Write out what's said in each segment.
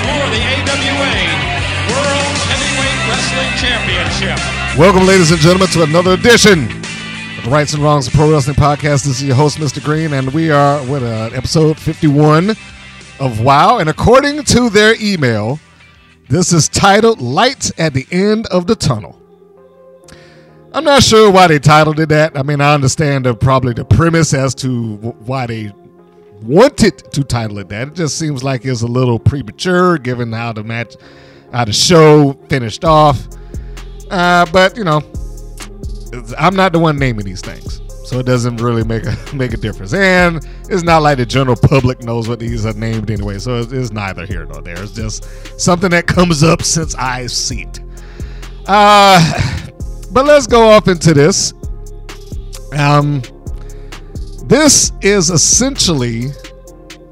For the AWA World Heavyweight Wrestling Championship. Welcome, ladies and gentlemen, to another edition of the Rights and Wrongs of Pro Wrestling Podcast. This is your host, Mr. Green, and we are with uh, episode 51 of WoW. And according to their email, this is titled Lights at the End of the Tunnel. I'm not sure why they titled it that. I mean, I understand the, probably the premise as to wh- why they wanted to title it that. It just seems like it's a little premature given how the match, how the show finished off. Uh, but you know, I'm not the one naming these things, so it doesn't really make a make a difference. And it's not like the general public knows what these are named anyway, so it's, it's neither here nor there. It's just something that comes up since I see it. Uh, but let's go off into this. Um, this is essentially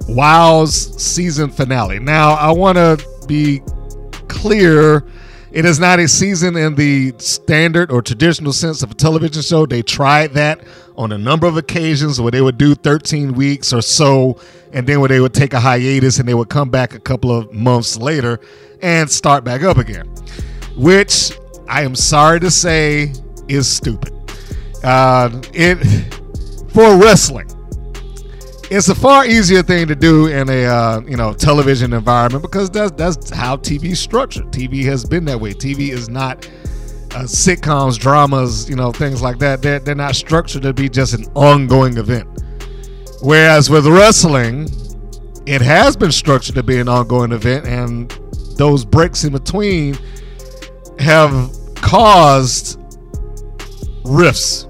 WoW's season finale. Now, I want to be clear. It is not a season in the standard or traditional sense of a television show. They tried that on a number of occasions where they would do 13 weeks or so, and then where they would take a hiatus and they would come back a couple of months later and start back up again, which I am sorry to say is stupid. Uh, it for wrestling it's a far easier thing to do in a uh, you know television environment because that's that's how TV structured. TV has been that way. TV is not uh, sitcoms, dramas, you know things like that. They're they're not structured to be just an ongoing event. Whereas with wrestling, it has been structured to be an ongoing event, and those breaks in between have caused rifts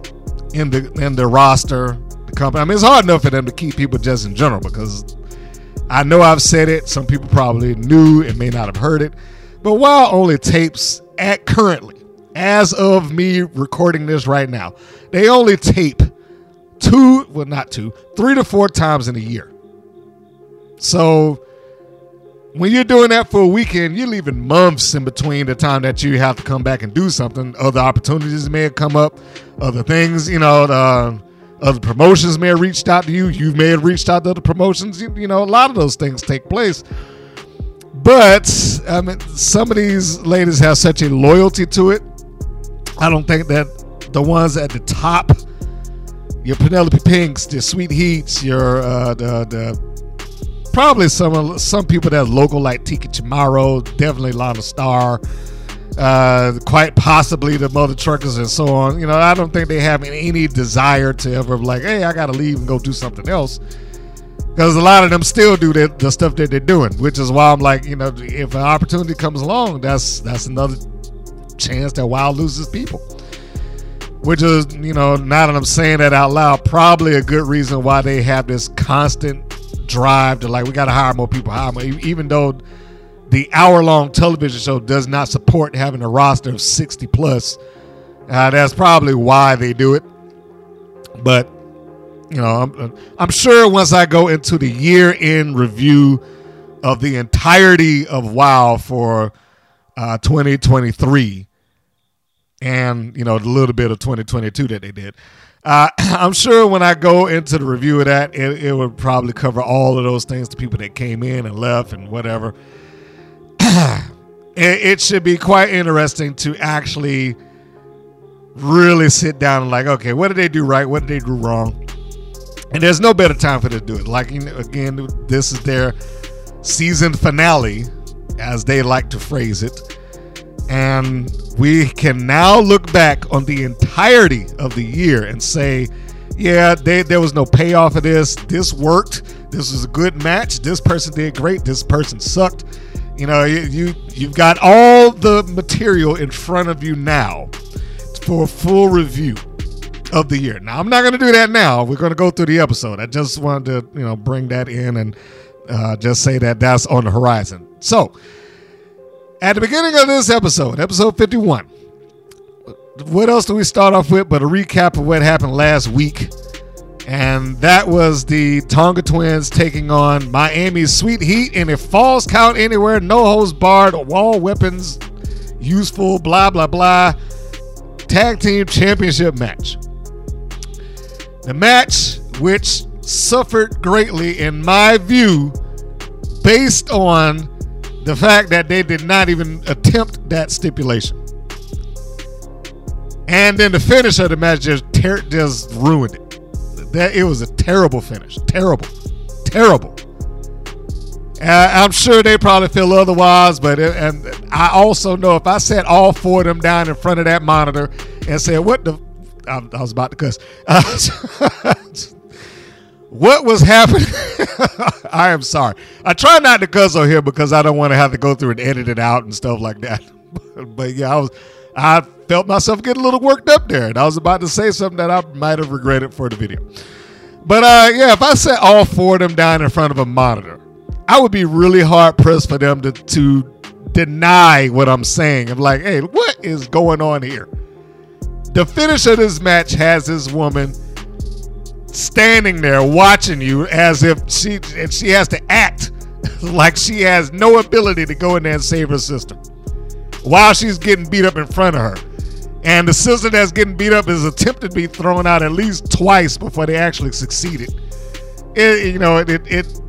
in the in the roster, the company. I mean, it's hard enough for them to keep people just in general because I know I've said it. Some people probably knew and may not have heard it, but WoW only tapes at currently, as of me recording this right now, they only tape two, well, not two, three to four times in a year. So when you're doing that for a weekend, you're leaving months in between the time that you have to come back and do something. Other opportunities may have come up, other things, you know, the, other promotions may have reached out to you. You may have reached out to other promotions. You, you know, a lot of those things take place. But I mean, some of these ladies have such a loyalty to it. I don't think that the ones at the top, your Penelope Pinks, your Sweet Heats, your uh, the the probably some some people that local like Tiki Chamorro, definitely Lana Star, uh, quite possibly the Mother Truckers and so on. You know, I don't think they have any desire to ever like, hey, I got to leave and go do something else. Because a lot of them still do the, the stuff that they're doing, which is why I'm like, you know, if an opportunity comes along, that's that's another chance that WoW loses people. Which is, you know, now that I'm saying that out loud, probably a good reason why they have this constant drive to like, we got to hire more people, hire more, even though the hour long television show does not support having a roster of 60 plus. Uh, that's probably why they do it. But, you know, I'm, I'm sure once I go into the year end review of the entirety of WoW for uh, 2023 and, you know, the little bit of 2022 that they did. Uh, I'm sure when I go into the review of that, it, it would probably cover all of those things, the people that came in and left and whatever it, it should be quite interesting to actually really sit down and like, okay, what did they do right? What did they do wrong? And there's no better time for them to do it. Like again, this is their season finale, as they like to phrase it, and we can now look back on the entirety of the year and say, yeah, they, there was no payoff of this. This worked. This was a good match. This person did great. This person sucked You know, you, you you've got all the material in front of you now for a full review of the year. Now, I'm not going to do that now. We're going to go through the episode. I just wanted to, you know, bring that in and uh, just say that that's on the horizon. So, at the beginning of this episode, episode 51, what else do we start off with but a recap of what happened last week? And that was the Tonga Twins taking on Miami's Sweet Heat in a falls count anywhere, no holds barred, wall weapons useful, blah, blah, blah. Tag team championship match. The match, which suffered greatly, in my view, based on the fact that they did not even attempt that stipulation. And then the finish of the match just ter- just ruined it. That it was a terrible finish, terrible, terrible. Uh, I'm sure they probably feel otherwise, but it, and I also know if I set all four of them down in front of that monitor and said, "What the," I, I was about to cuss. Uh, what was happening? I am sorry. I try not to cuss on here because I don't want to have to go through and edit it out and stuff like that. but yeah, I was, I felt myself getting a little worked up there, and I was about to say something that I might have regretted for the video. But uh, yeah, if I set all four of them down in front of a monitor, I would be really hard pressed for them to, to deny what I'm saying. I'm like, hey, what is going on here? The finish of this match has this woman standing there watching you as if she and she has to act like she has no ability to go in there and save her sister while she's getting beat up in front of her. And the sister that's getting beat up is attempted to be thrown out at least twice before they actually succeeded. It, you know, it, it it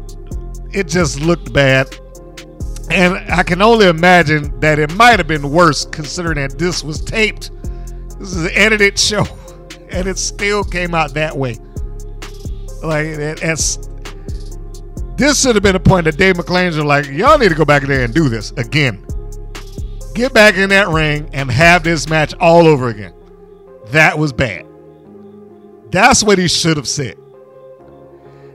it just looked bad. And I can only imagine that it might have been worse considering that this was taped. This is an edited show, and it still came out that way. Like this should have been a point that Dave McClain's are like, y'all need to go back in there and do this again. Get back in that ring and have this match all over again. That was bad. That's what he should have said.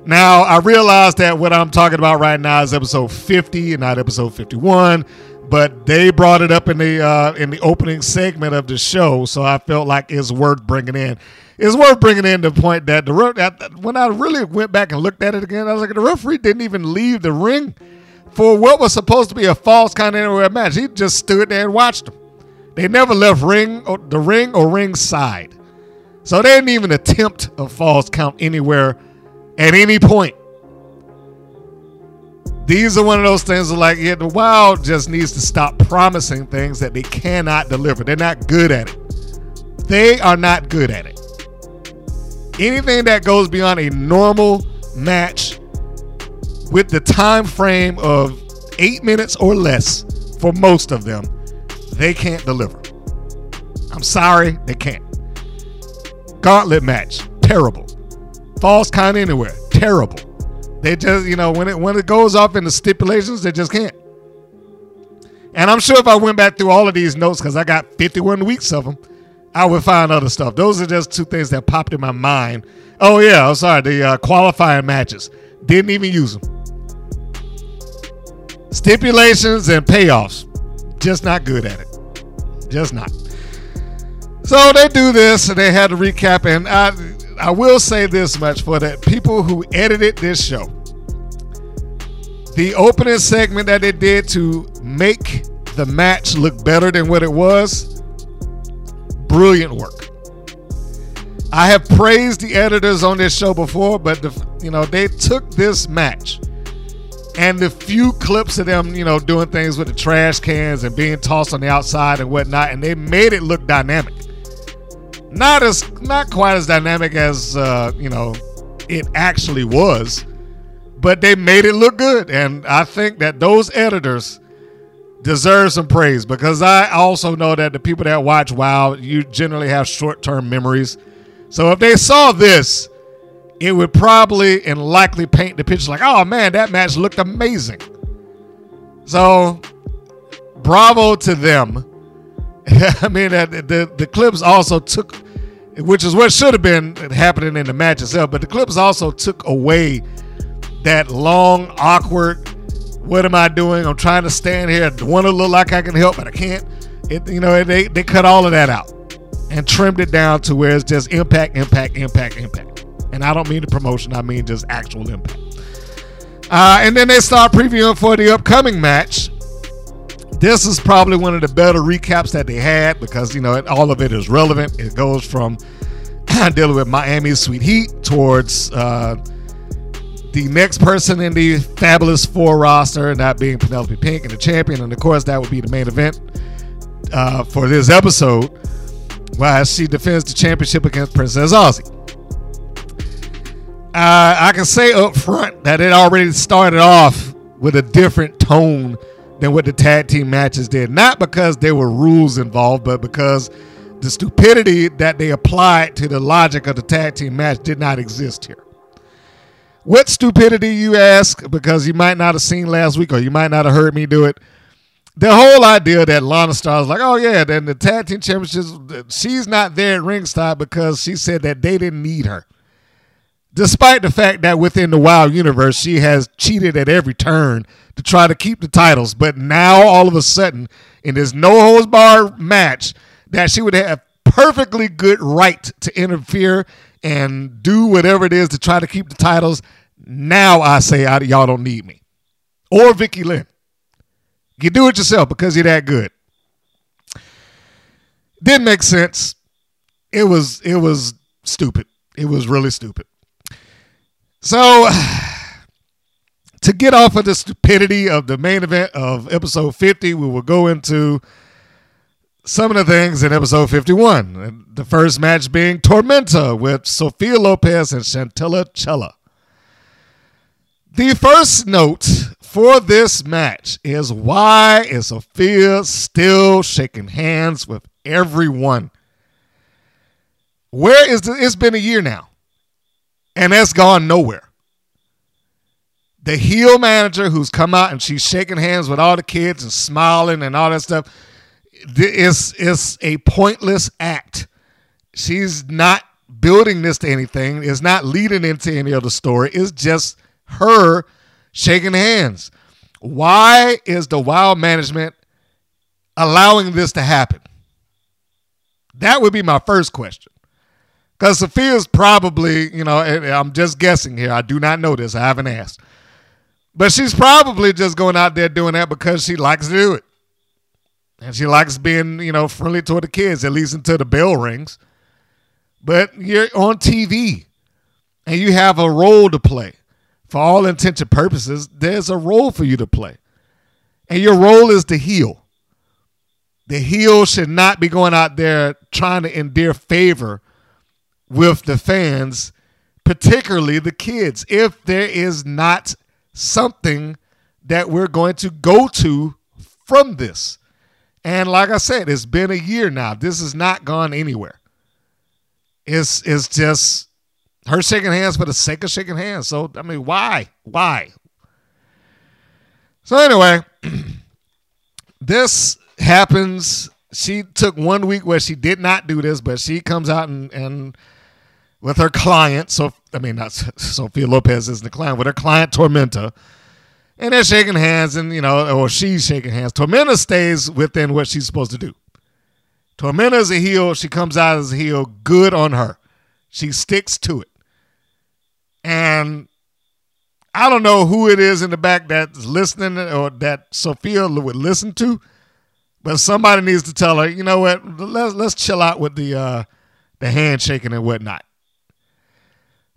Now, I realize that what I'm talking about right now is episode 50 and not episode 51, but they brought it up in the uh, in the opening segment of the show, so I felt like it's worth bringing in. It's worth bringing in the point that the that when I really went back and looked at it again, I was like, the referee didn't even leave the ring for what was supposed to be a falls count anywhere match. He just stood there and watched them. They never left ring or the ring or ring side, so they didn't even attempt a falls count anywhere at any point. These are one of those things that like, yeah, the WoW just needs to stop promising things that they cannot deliver. They're not good at it. They are not good at it. Anything that goes beyond a normal match with the time frame of eight minutes or less for most of them, they can't deliver. I'm sorry, they can't. Gauntlet match, terrible. Falls count anywhere, terrible. They just, you know, when it when it goes off in the stipulations, they just can't. And I'm sure if I went back through all of these notes, because I got 51 weeks of them, I would find other stuff. Those are just two things that popped in my mind. Oh yeah, I'm sorry. The uh, qualifying matches didn't even use them. Stipulations and payoffs, just not good at it. Just not. So they do this, and they had to recap. And I, I will say this much for the people who edited this show. The opening segment that they did to make the match look better than what it was, brilliant work. I have praised the editors on this show before, but the, you know they took this match and the few clips of them, you know, doing things with the trash cans and being tossed on the outside and whatnot, and they made it look dynamic. Not as, not quite as dynamic as uh, you know it actually was, but they made it look good, and I think that those editors deserve some praise because I also know that the people that watch WoW, you generally have short-term memories. So if they saw this it would probably and likely paint the picture like, oh man, that match looked amazing. So, bravo to them. I mean, the, the, the clips also took, which is what should have been happening in the match itself, but the clips also took away that long, awkward What am I doing? I'm trying to stand here. I want to look like I can help, but I can't. It, you know, they, they cut all of that out and trimmed it down to where it's just impact, impact, impact, impact. And I don't mean the promotion, I mean just actual impact. Uh, and then they start previewing for the upcoming match. This is probably one of the better recaps that they had because, you know, all of it is relevant. It goes from dealing with Miami's Sweet Heat towards uh, the next person in the Fabulous Four roster, that being Penelope Pink and the champion. And of course, that would be the main event uh, for this episode, while she defends the championship against Princess Aussie. Uh, I can say up front that it already started off with a different tone than what the tag team matches did. Not because there were rules involved, but because the stupidity that they applied to the logic of the tag team match did not exist here. What stupidity, you ask? Because you might not have seen last week or you might not have heard me do it. The whole idea that Lana Star was like, oh, yeah, then the tag team championships, she's not there at ringside because she said that they didn't need her despite the fact that within the WoW universe, she has cheated at every turn to try to keep the titles. But now, all of a sudden, in this no holds bar match, that she would have perfectly good right to interfere and do whatever it is to try to keep the titles. Now I say, I, y'all don't need me. Or Vicky Lynn. You do it yourself because you're that good. Didn't make sense. It was it was stupid. It was really stupid. So, to get off of the stupidity of the main event of episode 50, we will go into some of the things in episode 51. The first match being Tormenta with Sophia Lopez and Chantilly Chella. The first note for this match is why is Sophia still shaking hands with everyone? Where is the, it's been a year now and that's gone nowhere. The heel manager who's come out and she's shaking hands with all the kids and smiling and all that stuff is is a pointless act. She's not building this to anything. It's not leading into any other story. It's just her shaking hands. Why is the WoW management allowing this to happen? That would be my first question. Because Sophia's probably, you know, eh, eh, I'm just guessing here. I do not know this. I haven't asked. But she's probably just going out there doing that because she likes to do it. And she likes being, you know, friendly toward the kids, at least until the bell rings. But you're on TV and you have a role to play. For all intents and purposes, there's a role for you to play. And your role is to heel. The heel should not be going out there trying to endear favor with the fans, particularly the kids, if there is not something that we're going to go to from this. And like I said, it's been a year now. This has not gone anywhere. It's it's just her shaking hands for the sake of shaking hands. So I mean, why? Why? So anyway, this happens. She took one week where she did not do this, but she comes out and, and with her client. So I mean, not Sophia Lopez isn't the client, with her client Tormenta, and they're shaking hands, and you know, or she's shaking hands. Tormenta stays within what she's supposed to do. Tormenta is a heel. She comes out as a heel. Good on her. She sticks to it. And I don't know who it is in the back that's listening or that Sophia would listen to, but somebody needs to tell her, you know what, let's let's chill out with the uh, the handshaking and whatnot.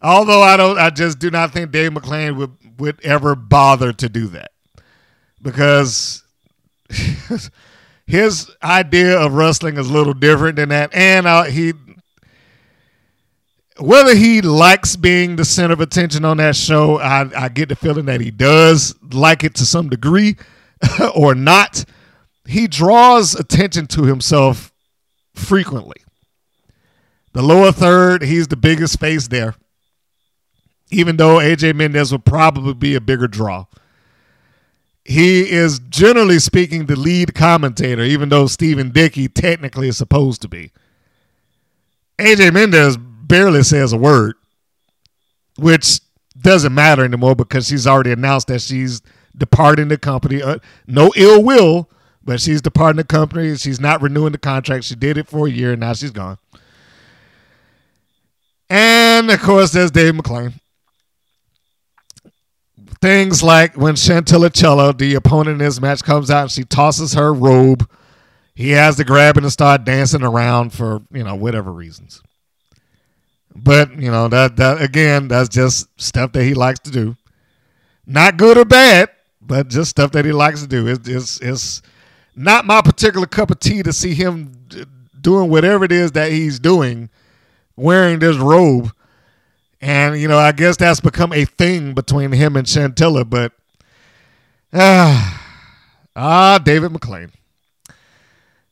Although I don't, I just do not think Dave McClain would would ever bother to do that because his idea of wrestling is a little different than that, and uh, he whether he likes being the center of attention on that show, I, I get the feeling that he does like it to some degree or not. He draws attention to himself frequently. The lower third, he's the biggest face there even though AJ Mendez will probably be a bigger draw. He is generally speaking the lead commentator, even though Stephen Dickey technically is supposed to be. AJ Mendez barely says a word, which doesn't matter anymore because she's already announced that she's departing the company. Uh, no ill will, but she's departing the company. She's not renewing the contract. She did it for a year, and now she's gone. And of course, there's Dave McClain. Things like when Chantilly Chella, the opponent in this match, comes out and she tosses her robe. He has to grab it and start dancing around for, you know, whatever reasons. But, you know, that that again, that's just stuff that he likes to do. Not good or bad, but just stuff that he likes to do. It's it's, it's not my particular cup of tea to see him doing whatever it is that he's doing, wearing this robe. And, you know, I guess that's become a thing between him and Chantilly, but ah, ah David McClain.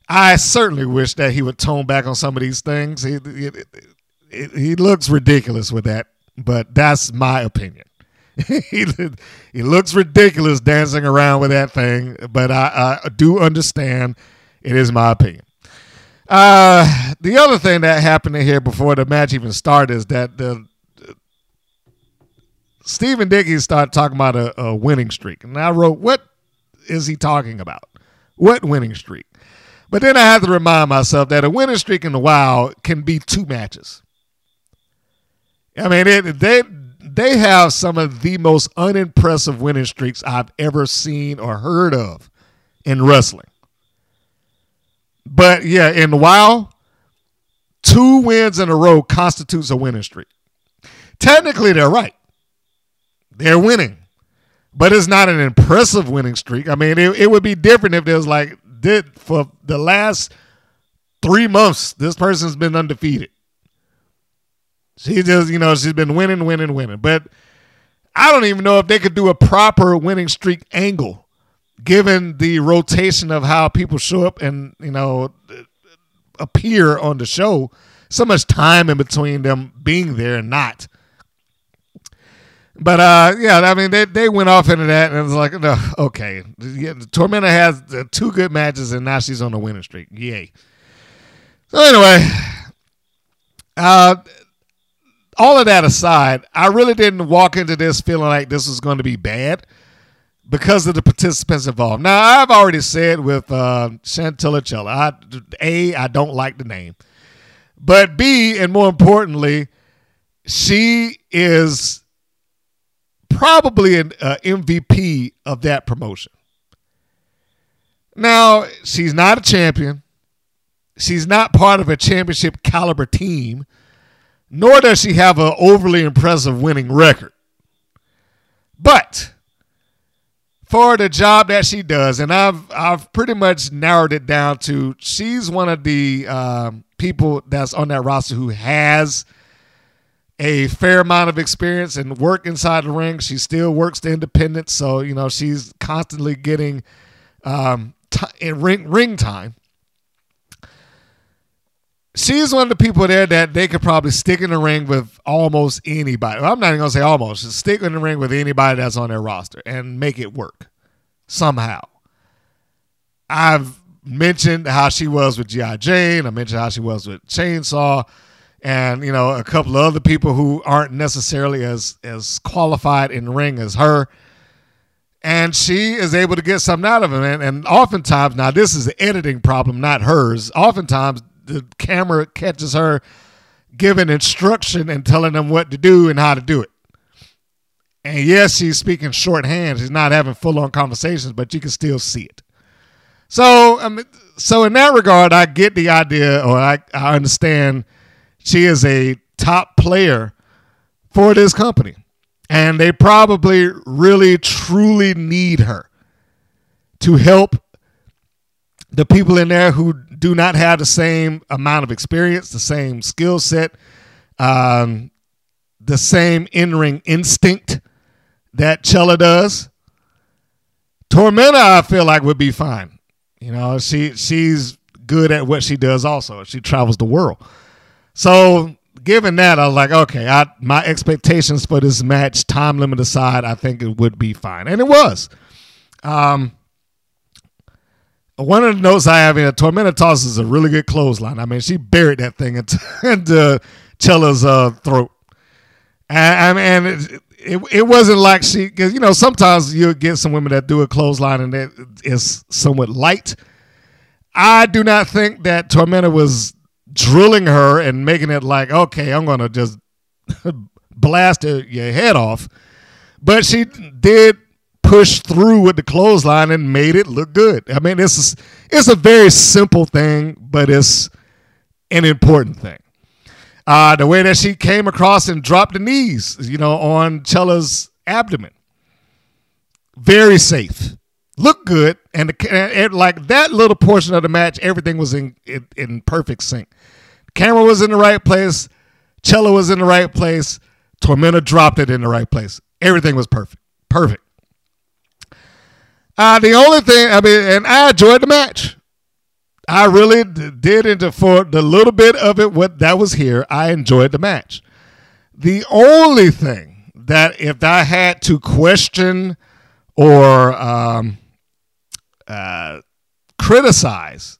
I certainly wish that he would tone back on some of these things. He, he, he looks ridiculous with that, but that's my opinion. he, he looks ridiculous dancing around with that thing, but I, I do understand it is my opinion. Uh, the other thing that happened here before the match even started is that the Stephen Dickey started talking about a, a winning streak, and I wrote, "What is he talking about? What winning streak?" But then I had to remind myself that a winning streak in the WoW can be two matches. I mean, it, they they have some of the most unimpressive winning streaks I've ever seen or heard of in wrestling. But yeah, in the WoW, two wins in a row constitutes a winning streak. Technically, they're right. They're winning, but it's not an impressive winning streak. I mean, it, it would be different if there was like did for the last three months, this person's been undefeated. She just, you know, she's been winning, winning, winning. But I don't even know if they could do a proper winning streak angle, given the rotation of how people show up and, you know, appear on the show. So much time in between them being there and not. But uh, yeah, I mean, they, they went off into that, and it was like, no, okay, yeah, Tormenta has uh, two good matches, and now she's on a winning streak. Yay! So anyway, uh, all of that aside, I really didn't walk into this feeling like this was going to be bad because of the participants involved. Now, I've already said with uh, Chantilly Chella, I, A, I don't like the name. But B, and more importantly, she is probably an uh, MVP of that promotion. Now, she's not a champion. She's not part of a championship caliber team, nor does she have an overly impressive winning record. But for the job that she does, and I've I've pretty much narrowed it down to she's one of the uh, people that's on that roster who has a fair amount of experience and work inside the ring. She still works the independent, so you know she's constantly getting um, t- in ring ring time. She's one of the people there that they could probably stick in the ring with almost anybody. I'm not even gonna say almost. Just stick in the ring with anybody that's on their roster and make it work somehow. I've mentioned how she was with GI Jane. I mentioned how she was with Chainsaw and you know a couple of other people who aren't necessarily as as qualified in ring as her. And she is able to get something out of it and, and oftentimes now this is the editing problem not hers. Oftentimes the camera catches her giving instruction and telling them what to do and how to do it. And yes she's speaking shorthand. She's not having full-on conversations but you can still see it. So I mean, so in that regard i get the idea or i, I understand she is a top player for this company. And they probably really, truly need her to help the people in there who do not have the same amount of experience, the same skill set, um, the same in ring instinct that Chella does. Tormenta, I feel like, would be fine. You know, she she's good at what she does also. She travels the world. So, given that, I was like, okay, I, my expectations for this match, time limit aside, I think it would be fine, and it was. Um, one of the notes I have here, Tormenta Toss is a really good clothesline. I mean, she buried that thing into, into Chella's uh, throat. And, and it, it, it wasn't like she because you know sometimes you'll get some women that do a clothesline and it is somewhat light. I do not think that Tormenta was drilling her and making it like okay, I'm gonna just blast your head off, but she did push through with the clothesline and made it look good. I mean, it's it's a very simple thing, but it's an important thing. Uh, the way that she came across and dropped the knees, you know, on Chella's abdomen, very safe, looked good, and, the, and, like that little portion of the match, everything was in, in in perfect sync. Camera was in the right place, Chella was in the right place, Tormenta dropped it in the right place. Everything was perfect, perfect. Uh, the only thing, I mean, and I enjoyed the match. I really did into for the little bit of it what that was here. I enjoyed the match. The only thing that if I had to question or um, uh, criticize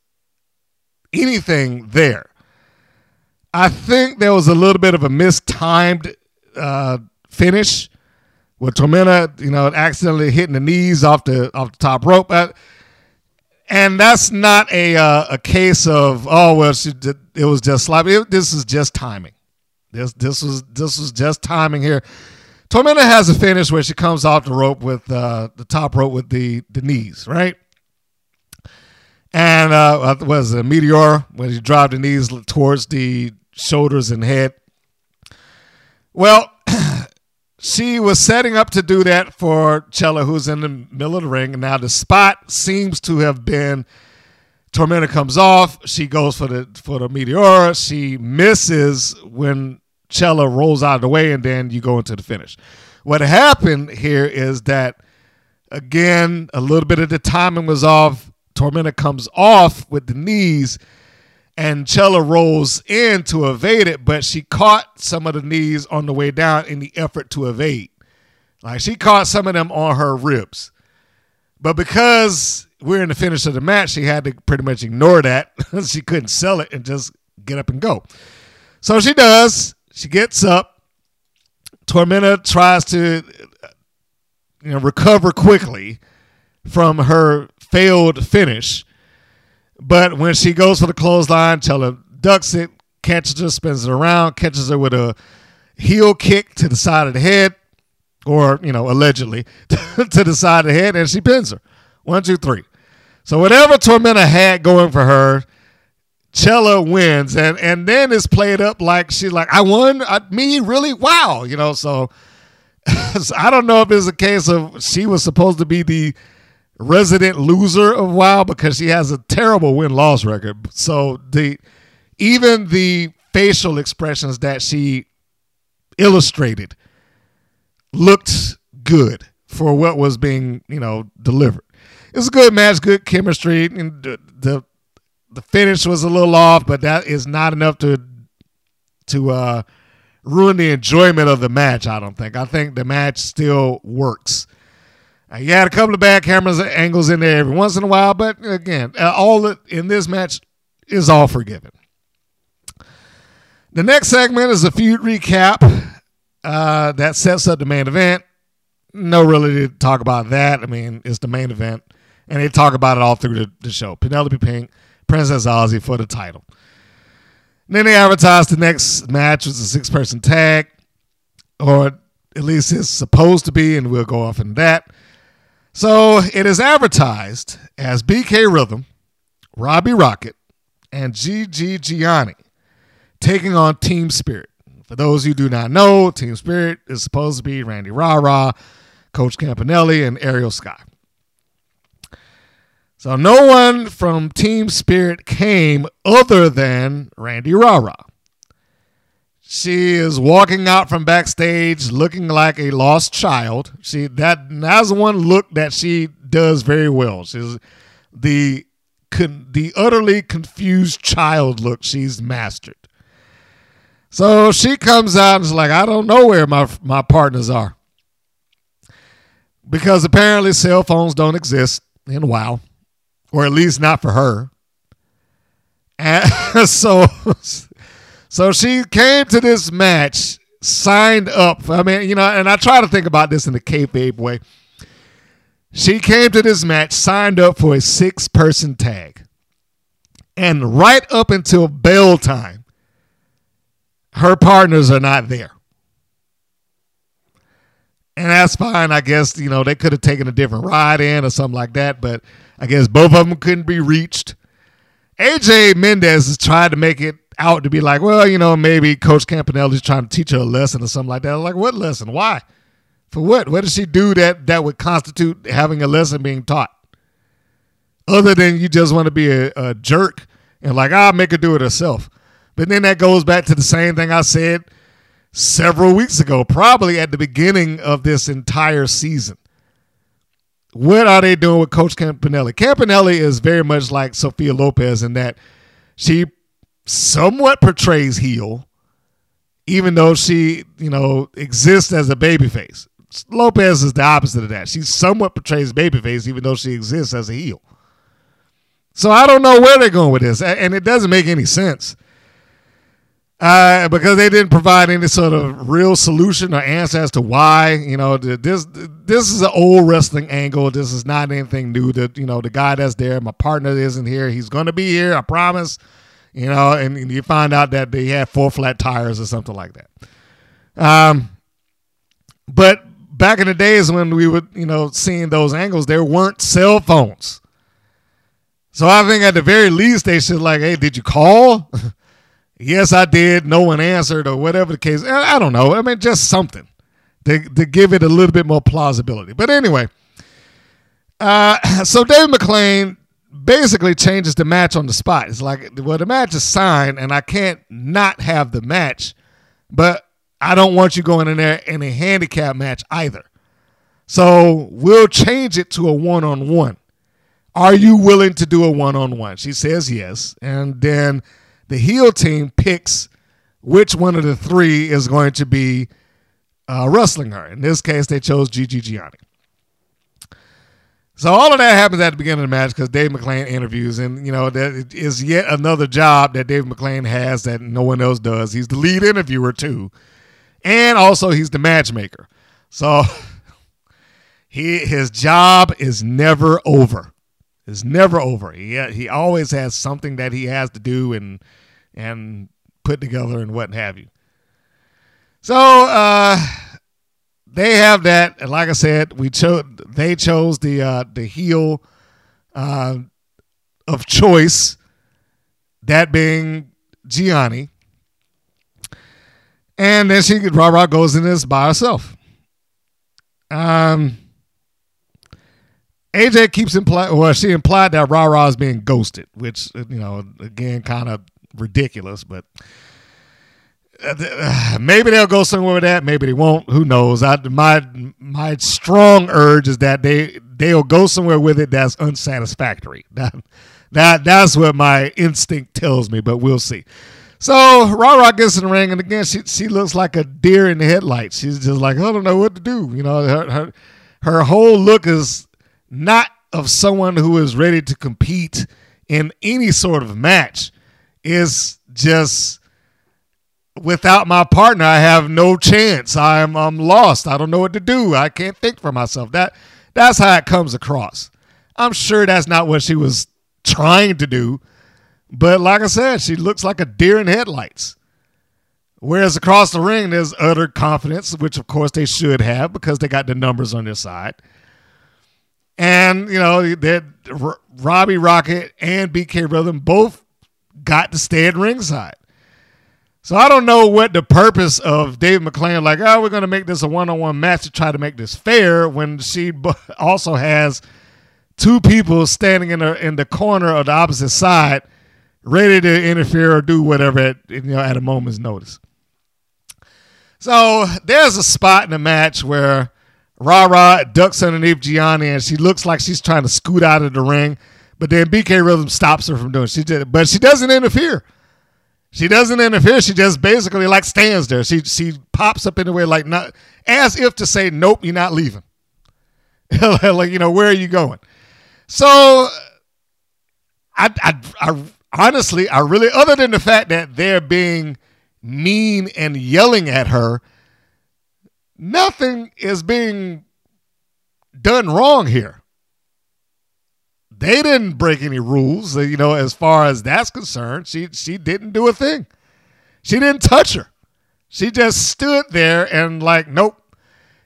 anything there, I think there was a little bit of a mistimed uh, finish with Tormenta, you know, accidentally hitting the knees off the off the top rope. Uh, and that's not a uh, a case of oh well she did, it was just sloppy. It- this is just timing. This this was this was just timing here. Tormenta has a finish where she comes off the rope with uh, the top rope with the the knees right, and uh, what was it, Meteor when she drive the knees towards the shoulders and head. Well, she was setting up to do that for Chella, who's in the middle of the ring. And now the spot seems to have been Tormenta comes off. She goes for the for the meteor. She misses when Chella rolls out of the way, and then you go into the finish. What happened here is that again, a little bit of the timing was off. Tormenta comes off with the knees, and Chella rolls in to evade it, but she caught some of the knees on the way down in the effort to evade. Like she caught some of them on her ribs. But because we're in the finish of the match, she had to pretty much ignore that. she couldn't sell it and just get up and go. So she does. She gets up. Tormenta tries to you know recover quickly from her failed finish. But when she goes for the clothesline, Chella ducks it, catches her, spins it around, catches her with a heel kick to the side of the head, or, you know, allegedly to the side of the head, and she pins her. One, two, three. So whatever Tormenta had going for her, Chella wins, and and then it's played up like she's like, I won, I, me really, wow, you know. So, so I don't know if it's a case of she was supposed to be the resident loser of WoW because she has a terrible win loss record. So the even the facial expressions that she illustrated looked good for what was being you know delivered. It was a good match, good chemistry, and the the, the finish was a little off, but that is not enough to to uh, ruin the enjoyment of the match. I don't think. I think the match still works. Uh, you had a couple of bad cameras angles in there every once in a while, but again, uh, all in this match is all forgiven. The next segment is a feud recap uh, that sets up the main event. No, really to talk about that. I mean, it's the main event, and they talk about it all through the, the show. Penelope Pink, Princess Aussie for the title. Then they advertise the next match was a six person tag, or at least it's supposed to be, and we'll go off in that. So it is advertised as BK Rhythm, Robbie Rocket, and Gigi Gianni taking on Team Spirit. For those who do not know, Team Spirit is supposed to be Randy Rah-Rah, Coach Campanelli, and Ariel Sky. So no one from Team Spirit came other than Randy Rah-Rah. She is walking out from backstage looking like a lost child. She that that's one look that she does very well. She's the con, the utterly confused child look she's mastered. So she comes out and is like, I don't know where my my partners are. Because apparently cell phones don't exist in WoW. Or at least not for her. And so so she came to this match signed up. I mean, you know, and I try to think about this in the kayfabe way. She came to this match, signed up for a six person tag. And right up until bell time, her partners are not there. And that's fine. I guess, you know, they could have taken a different ride in or something like that, but I guess both of them couldn't be reached. AJ Mendez has tried to make it out to be like, well, you know, maybe Coach Campanelli's trying to teach her a lesson or something like that. I'm like, what lesson? Why? For what? What does she do that that would constitute having a lesson being taught? Other than you just want to be a, a jerk and like, I'll make her do it herself. But then that goes back to the same thing I said several weeks ago, probably at the beginning of this entire season. What are they doing with Coach Campanelli? Campanelli is very much like Sophia Lopez in that she somewhat portrays heel, even though she, you know, exists as a babyface. Lopez is the opposite of that. She somewhat portrays babyface, even though she exists as a heel. So I don't know where they're going with this, and it doesn't make any sense. Uh, because they didn't provide any sort of real solution or answer as to why. You know, this this is an old wrestling angle. This is not anything new. That you know, the guy that's there, my partner isn't here. He's going to be here. I promise. You know, and, and you find out that they had four flat tires or something like that. Um, but back in the days when we were, you know, seeing those angles, there weren't cell phones. So I think at the very least they should like, hey, did you call? yes, I did. No one answered or whatever the case. I don't know. I mean, just something to, to give it a little bit more plausibility. But anyway, uh, so Dave McClain basically changes the match on the spot. It's like, well, the match is signed and I can't not have the match, but I don't want you going in there in a handicap match either. So we'll change it to a one on one. Are you willing to do a one on one? She says yes. And then the heel team picks which one of the three is going to be uh, wrestling her. In this case, they chose Gigi Gianni. So all of that happens at the beginning of the match because Dave McClain interviews, and you know that is yet another job that Dave McClain has that no one else does. He's the lead interviewer too, and also he's the matchmaker. So he his job is never over. It's never over. He he always has something that he has to do and and put together and what have you. So uh, they have that, and like I said, we chose. They chose the uh, the heel uh, of choice, that being Gianni, and then she Rah-Rah goes in this by herself. Um. AJ keeps implying, well, she implied that Rah-Rah is being ghosted, which, you know, again, kind of ridiculous, but Uh, uh, maybe they'll go somewhere with that. Maybe they won't. Who knows? I, my my strong urge is that they they'll go somewhere with it that's unsatisfactory. That that that's what my instinct tells me, but we'll see. So Rah-Rah gets in the ring, and again, she she looks like a deer in the headlights. She's just like, I don't know what to do. You know, her her, her whole look is not of someone who is ready to compete in any sort of match. Is just without my partner, I have no chance. I'm I'm lost. I don't know what to do. I can't think for myself. That that's how it comes across. I'm sure that's not what she was trying to do, but like I said, she looks like a deer in headlights. Whereas across the ring, there's utter confidence, which of course they should have because they got the numbers on their side. And you know that Robbie Rocket and BK Rhythm both got to stay at ringside. So I don't know what the purpose of David McClain, like, oh, we're going to make this a one-on-one match to try to make this fair, when she also has two people standing in the in the corner of the opposite side, ready to interfere or do whatever at you know at a moment's notice. So there's a spot in the match where Rah-Rah ducks underneath Gianni, and she looks like she's trying to scoot out of the ring, but then BK Rhythm stops her from doing. It. She did, it, but she doesn't interfere. She doesn't interfere. She just basically like stands there. She she pops up way like not as if to say, "Nope, you're not leaving." like you know, where are you going? So, I, I I honestly I really other than the fact that they're being mean and yelling at her, nothing is being done wrong here. They didn't break any rules, uh, you know, as far as that's concerned. She she didn't do a thing. She didn't touch her. She just stood there and like, nope.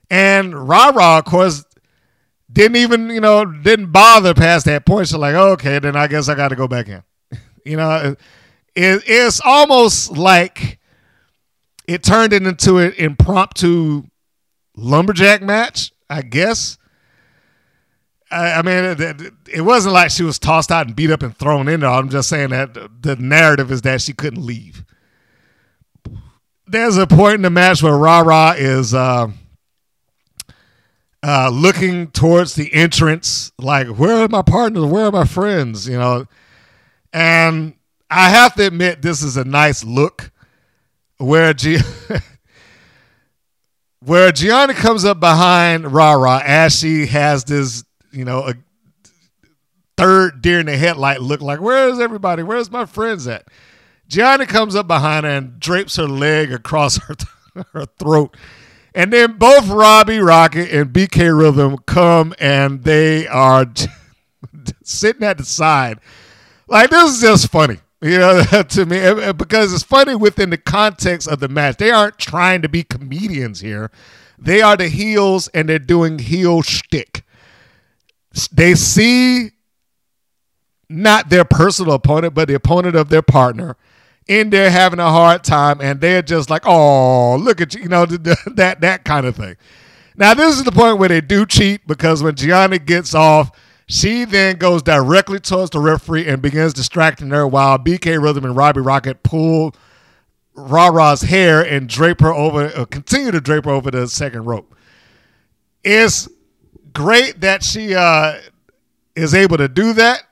And Rah-Rah, of course, didn't even, you know, didn't bother past that point. She's like, okay, then I guess I got to go back in. you know, it, it's almost like it turned it into an impromptu lumberjack match, I guess. I, mean, it, wasn't like she was tossed out and beat up and thrown in there. I'm just saying that the narrative is that she couldn't leave. There's a point in the match where Rah-Rah is uh, uh, looking towards the entrance, like, where are my partners? Where are my friends? You know, and I have to admit, this is a nice look where G- where Gianni comes up behind Rah-Rah as she has this, you know, a third deer in the headlight look like, where's everybody? Where's my friends at? Gianni comes up behind her and drapes her leg across her, her throat. And then both Robbie Rocket and BK Rhythm come and they are sitting at the side. Like, this is just funny. You know, to me, because it's funny within the context of the match. They aren't trying to be comedians here. They are the heels and they're doing heel shtick. They see not their personal opponent, but the opponent of their partner in there having a hard time, and they're just like, "Oh, look at you," you know, that that kind of thing. Now, this is the point where they do cheat because when Gianni gets off, she then goes directly towards the referee and begins distracting her while BK Rhythm and Robbie Rocket pull Rah-Rah's hair and drape her over, uh, continue to drape her over the second rope. It's great that she uh, is able to do that.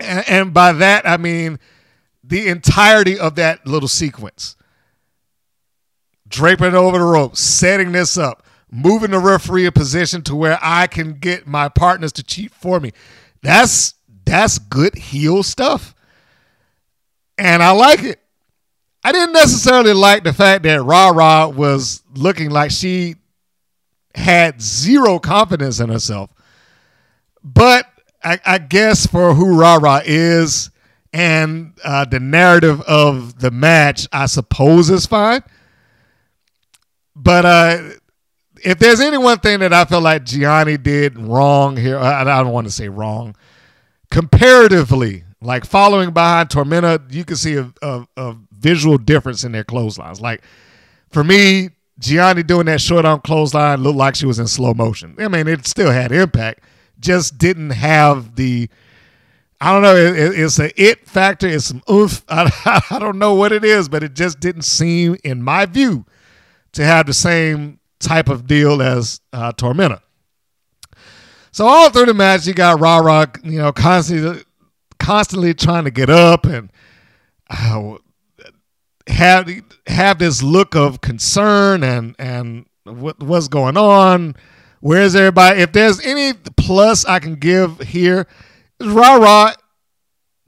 And, and by that, I mean the entirety of that little sequence. Draping over the rope, setting this up, moving the referee in position to where I can get my partners to cheat for me. That's that's good heel stuff. And I like it. I didn't necessarily like the fact that Rah-Rah was looking like she had zero confidence in herself. But I, I guess for who Rah-Rah is and uh, the narrative of the match, I suppose is fine. But uh, if there's any one thing that I feel like Gianni did wrong here, I, I don't want to say wrong, comparatively, like following behind Tormenta, you can see a, a, a visual difference in their clotheslines. Like for me, Gianni doing that short arm clothesline looked like she was in slow motion. I mean, it still had impact, just didn't have the. I don't know. It, it, it's an it factor. It's some oomph. I, I don't know what it is, but it just didn't seem, in my view, to have the same type of deal as uh, Tormenta. So all through the match, you got Rah-Rah, you know, constantly, constantly trying to get up and uh, have have this look of concern and and what what's going on. Where's everybody? If there's any plus I can give here, Rah-Rah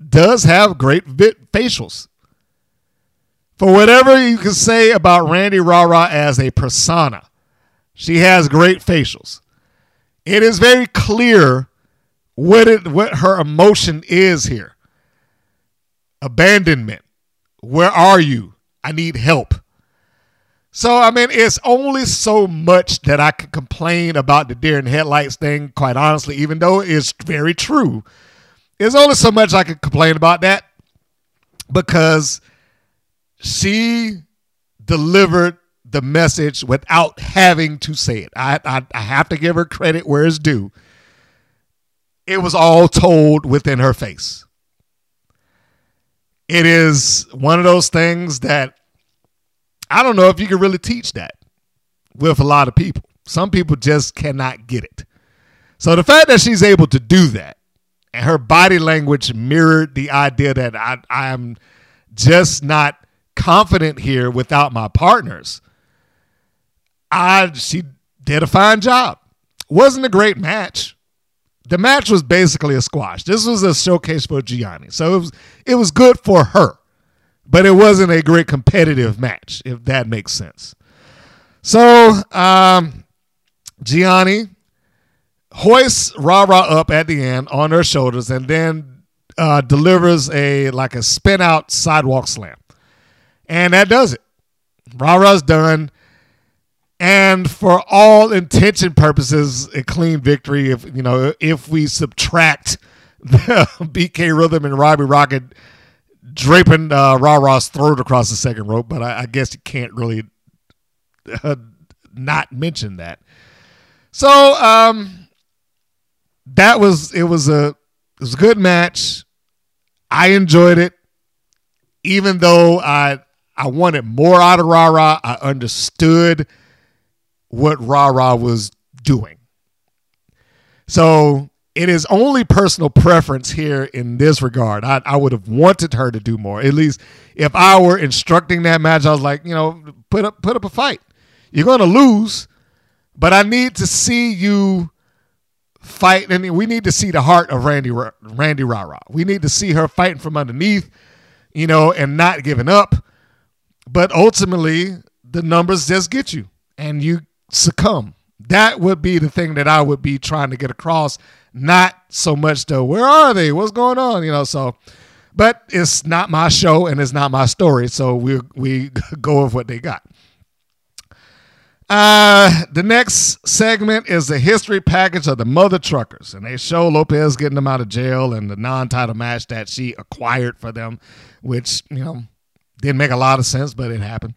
does have great facials. For whatever you can say about Randy Rah-Rah as a persona, she has great facials. It is very clear what it what her emotion is here. Abandonment. Where are you? I need help. So I mean, it's only so much that I can complain about the deer in headlights thing. Quite honestly, even though it's very true, there's only so much I can complain about that because she delivered the message without having to say it. I, I, I have to give her credit where it's due. It was all told within her face. It is one of those things that I don't know if you can really teach that with a lot of people. Some people just cannot get it. So the fact that she's able to do that and her body language mirrored the idea that I, I'm just not confident here without my partners I she did a fine job. Wasn't a great match. The match was basically a squash. This was a showcase for Gianni. So it was it was good for her. But it wasn't a great competitive match, if that makes sense. So, um, Gianni hoists Rah-Rah up at the end on her shoulders and then uh, delivers a like a spin out sidewalk slam. And that does it. Rah-Rah's done. And for all intention purposes, a clean victory. If you know, if we subtract the BK Rhythm and Robbie Rocket draping uh, Rah-Rah's throat across the second rope, but I, I guess you can't really uh, not mention that. So um, that was it was a it was a good match. I enjoyed it, even though I I wanted more out of Rah-Rah. I understood what Rah-Rah was doing. So it is only personal preference here in this regard. I, I would have wanted her to do more. At least if I were instructing that match, I was like, you know, put up put up a fight. You're gonna lose, but I need to see you fight, and we need to see the heart of Randy Ra- Randy Rah-Rah. We need to see her fighting from underneath, you know, and not giving up. But ultimately, the numbers just get you, and you succumb. That would be the thing that I would be trying to get across, not so much the where are they, what's going on, you know. So, but it's not my show and it's not my story, so we we go with what they got. Uh, the next segment is the history package of the Mother Truckers, and they show Lopez getting them out of jail and the non-title match that she acquired for them, which you know didn't make a lot of sense, but it happened.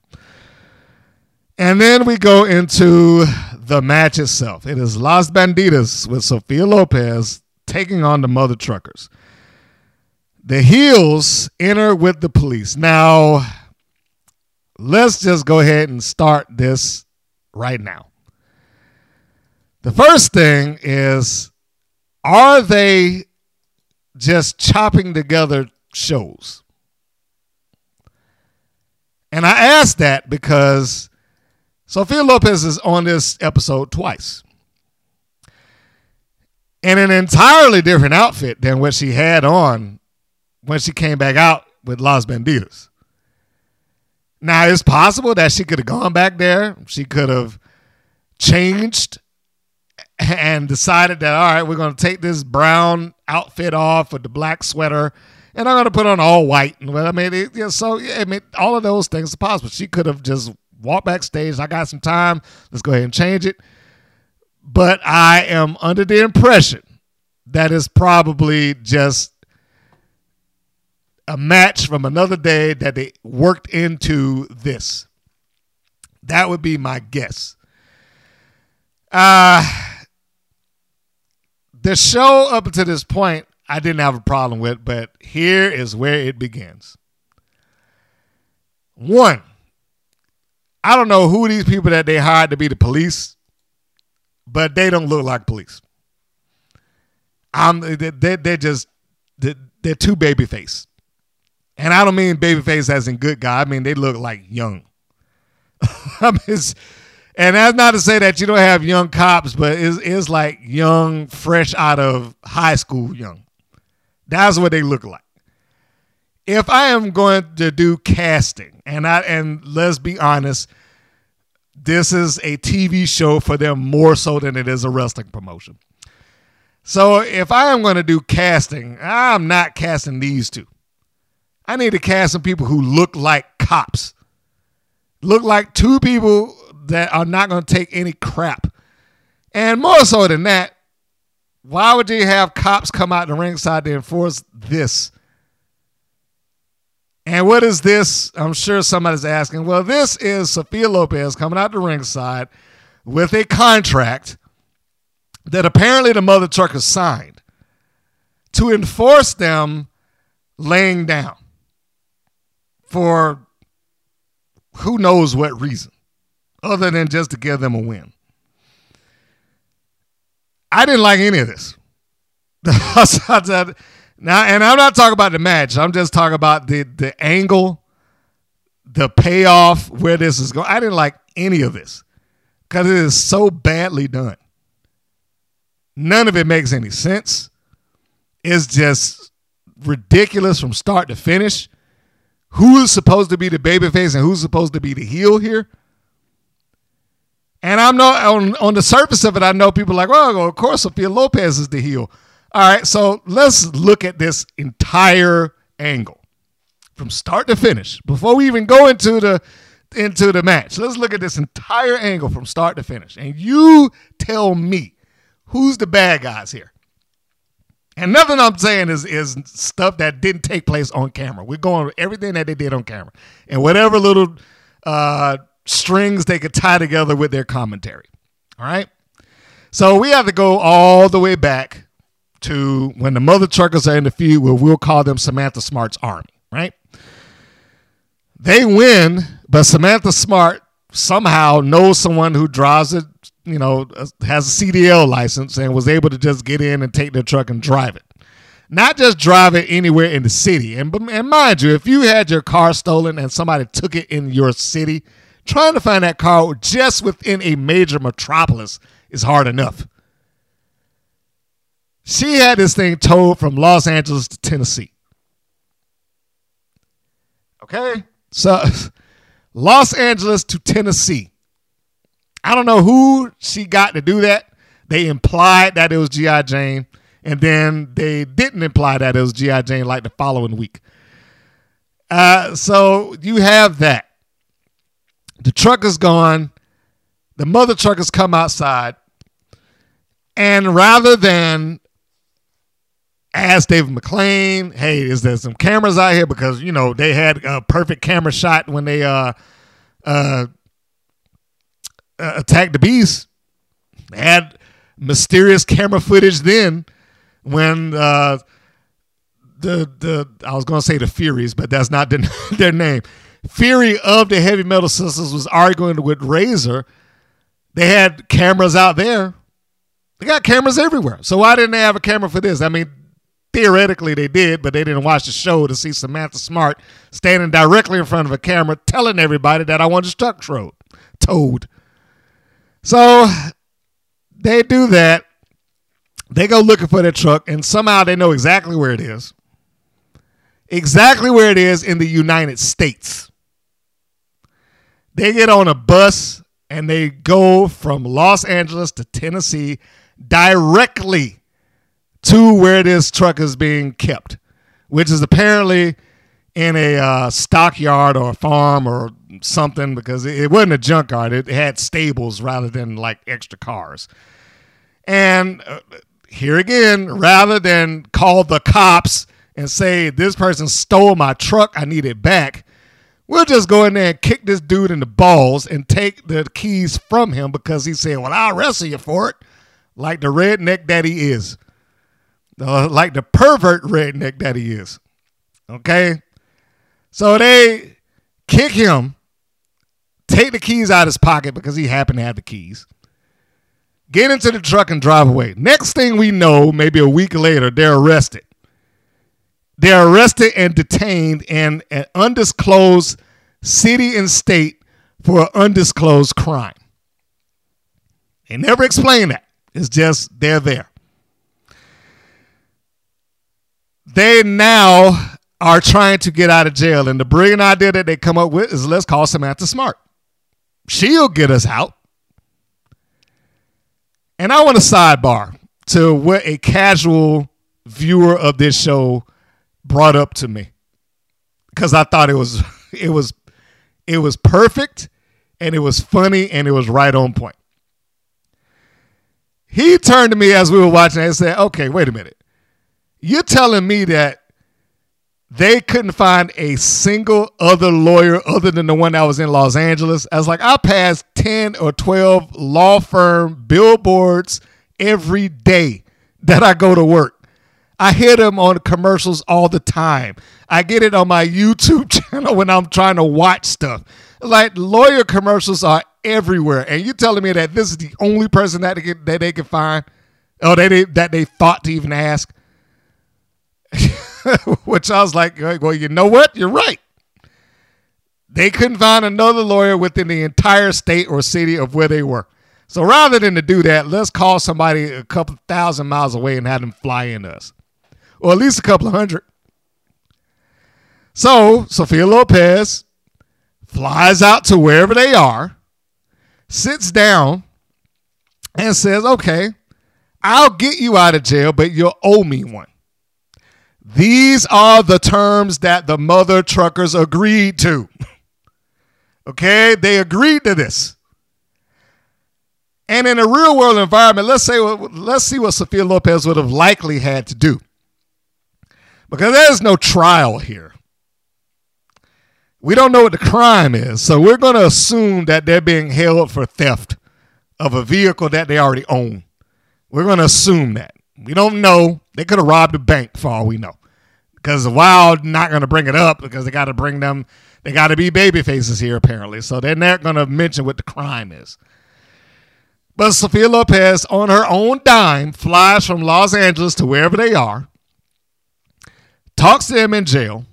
And then we go into the match itself. It is Las Bandidas with Sophia Lopez taking on the Mother Truckers. The heels enter with the police. Now, let's just go ahead and start this right now. The first thing is are they just chopping together shows? And I ask that because Sophia Lopez is on this episode twice. In an entirely different outfit than what she had on when she came back out with Las Bandidas. Now, it's possible that she could have gone back there. She could have changed and decided that, all right, we're going to take this brown outfit off with the black sweater and I'm going to put on all white. And I mean, it, yeah, so I mean, all of those things are possible. She could have just walked backstage. I got some time. Let's go ahead and change it. But I am under the impression that is probably just a match from another day that they worked into this. That would be my guess. Uh the show up to this point I didn't have a problem with, but here is where it begins. One, I don't know who these people that they hired to be the police, but they don't look like police. I'm they they're just they're too babyface, and I don't mean babyface as in good guy. I mean they look like young. I and that's not to say that you don't have young cops, but it's, it's like young, fresh out of high school, young. That's what they look like. If I am going to do casting, and I and let's be honest, this is a TV show for them more so than it is a wrestling promotion. So if I am going to do casting, I'm not casting these two. I need to cast some people who look like cops. Look like two people that are not going to take any crap. And more so than that, why would you have cops come out the ringside to enforce this? And what is this? I'm sure somebody's asking. Well, this is Sophia Lopez coming out the ringside with a contract that apparently the mother trucker signed to enforce them laying down for who knows what reason, other than just to give them a win. I didn't like any of this. now, and I'm not talking about the match. I'm just talking about the the angle, the payoff, where this is going. I didn't like any of this because it is so badly done. None of it makes any sense. It's just ridiculous from start to finish. Who is supposed to be the babyface and who's supposed to be the heel here? And I'm not on on the surface of it. I know people are like, well, of course, Sophia Lopez is the heel. All right, so let's look at this entire angle from start to finish before we even go into the into the match. Let's look at this entire angle from start to finish, and you tell me who's the bad guys here. And nothing I'm saying is is stuff that didn't take place on camera. We're going everything that they did on camera, and whatever little uh, strings they could tie together with their commentary. All right. So we have to go all the way back to when the mother truckers are in the feud, where we'll call them Samantha Smart's army. Right. They win, but Samantha Smart somehow knows someone who drives it, you know, uh, has a CDL license and was able to just get in and take their truck and drive it. Not just drive it anywhere in the city. And, and mind you, if you had your car stolen and somebody took it in your city, trying to find that car just within a major metropolis is hard enough. She had this thing towed from Los Angeles to Tennessee. Okay? So Los Angeles to Tennessee. I don't know who she got to do that. They implied that it was G.I. Jane, and then they didn't imply that it was G.I. Jane like the following week. Uh, so you have that. The truck is gone. The mother truckers come outside. And rather than ask David McClain, hey, is there some cameras out here? Because, you know, they had a perfect camera shot when they uh, uh, uh, attacked the beast. They had mysterious camera footage then when uh, the the I was to say the Furies, but that's not their, their name. Fury of the Heavy Metal Sisters was arguing with Razor. They had cameras out there. They got cameras everywhere. So why didn't they have a camera for this? I mean, theoretically they did, but they didn't watch the show to see Samantha Smart standing directly in front of a camera telling everybody that I want his truck towed. Towed. So they do that. They go looking for their truck, and somehow they know exactly where it is. Exactly where it is in the United States. They get on a bus and they go from Los Angeles to Tennessee directly to where this truck is being kept, which is apparently in a uh, stockyard or a farm or something because it, it wasn't a junkyard. It had stables rather than like extra cars. And uh, here again, rather than call the cops and say, this person stole my truck, I need it back, we'll just go in there and kick this dude in the balls and take the keys from him because he said, well, I'll wrestle you for it, like the redneck that he is. Uh, like the pervert redneck that he is. Okay? So they kick him, take the keys out of his pocket because he happened to have the keys, get into the truck and drive away. Next thing we know, maybe a week later, they're arrested. They're arrested and detained in an undisclosed city and state for an undisclosed crime. They never explain that. It's just they're there. They now are trying to get out of jail. And the brilliant idea that they come up with is let's call Samantha Smart. She'll get us out. And I want to sidebar to what a casual viewer of this show brought up to me. Because I thought it was it was it was perfect and it was funny and it was right on point. He turned to me as we were watching and said, Okay, wait a minute. You're telling me that they couldn't find a single other lawyer other than the one that was in Los Angeles. I was like, I pass 10 or 12 law firm billboards every day that I go to work. I hear them on commercials all the time. I get it on my YouTube channel when I'm trying to watch stuff. Like lawyer commercials are everywhere, and you're telling me that this is the only person that they that they can find, or that they, that they thought to even ask. Which I was like, well, you know what? You're right. They couldn't find another lawyer within the entire state or city of where they were. So rather than to do that, let's call somebody a couple thousand miles away and have them fly in us, or at least a couple of hundred. So Sophia Lopez flies out to wherever they are, sits down and says, Okay, I'll get you out of jail, but you'll owe me one. These are the terms that the mother truckers agreed to. okay, they agreed to this. And in a real world environment, let's say let's see what Sophia Lopez would have likely had to do. Because there's no trial here. We don't know what the crime is, so we're going to assume that they're being held for theft of a vehicle that they already own. We're going to assume that. We don't know. They could have robbed a bank for all we know. Because the WoW not going to bring it up because they got to bring them. They got to be baby faces here apparently, so they're not going to mention what the crime is. But Sophia Lopez, on her own dime, flies from Los Angeles to wherever they are, talks to them in jail,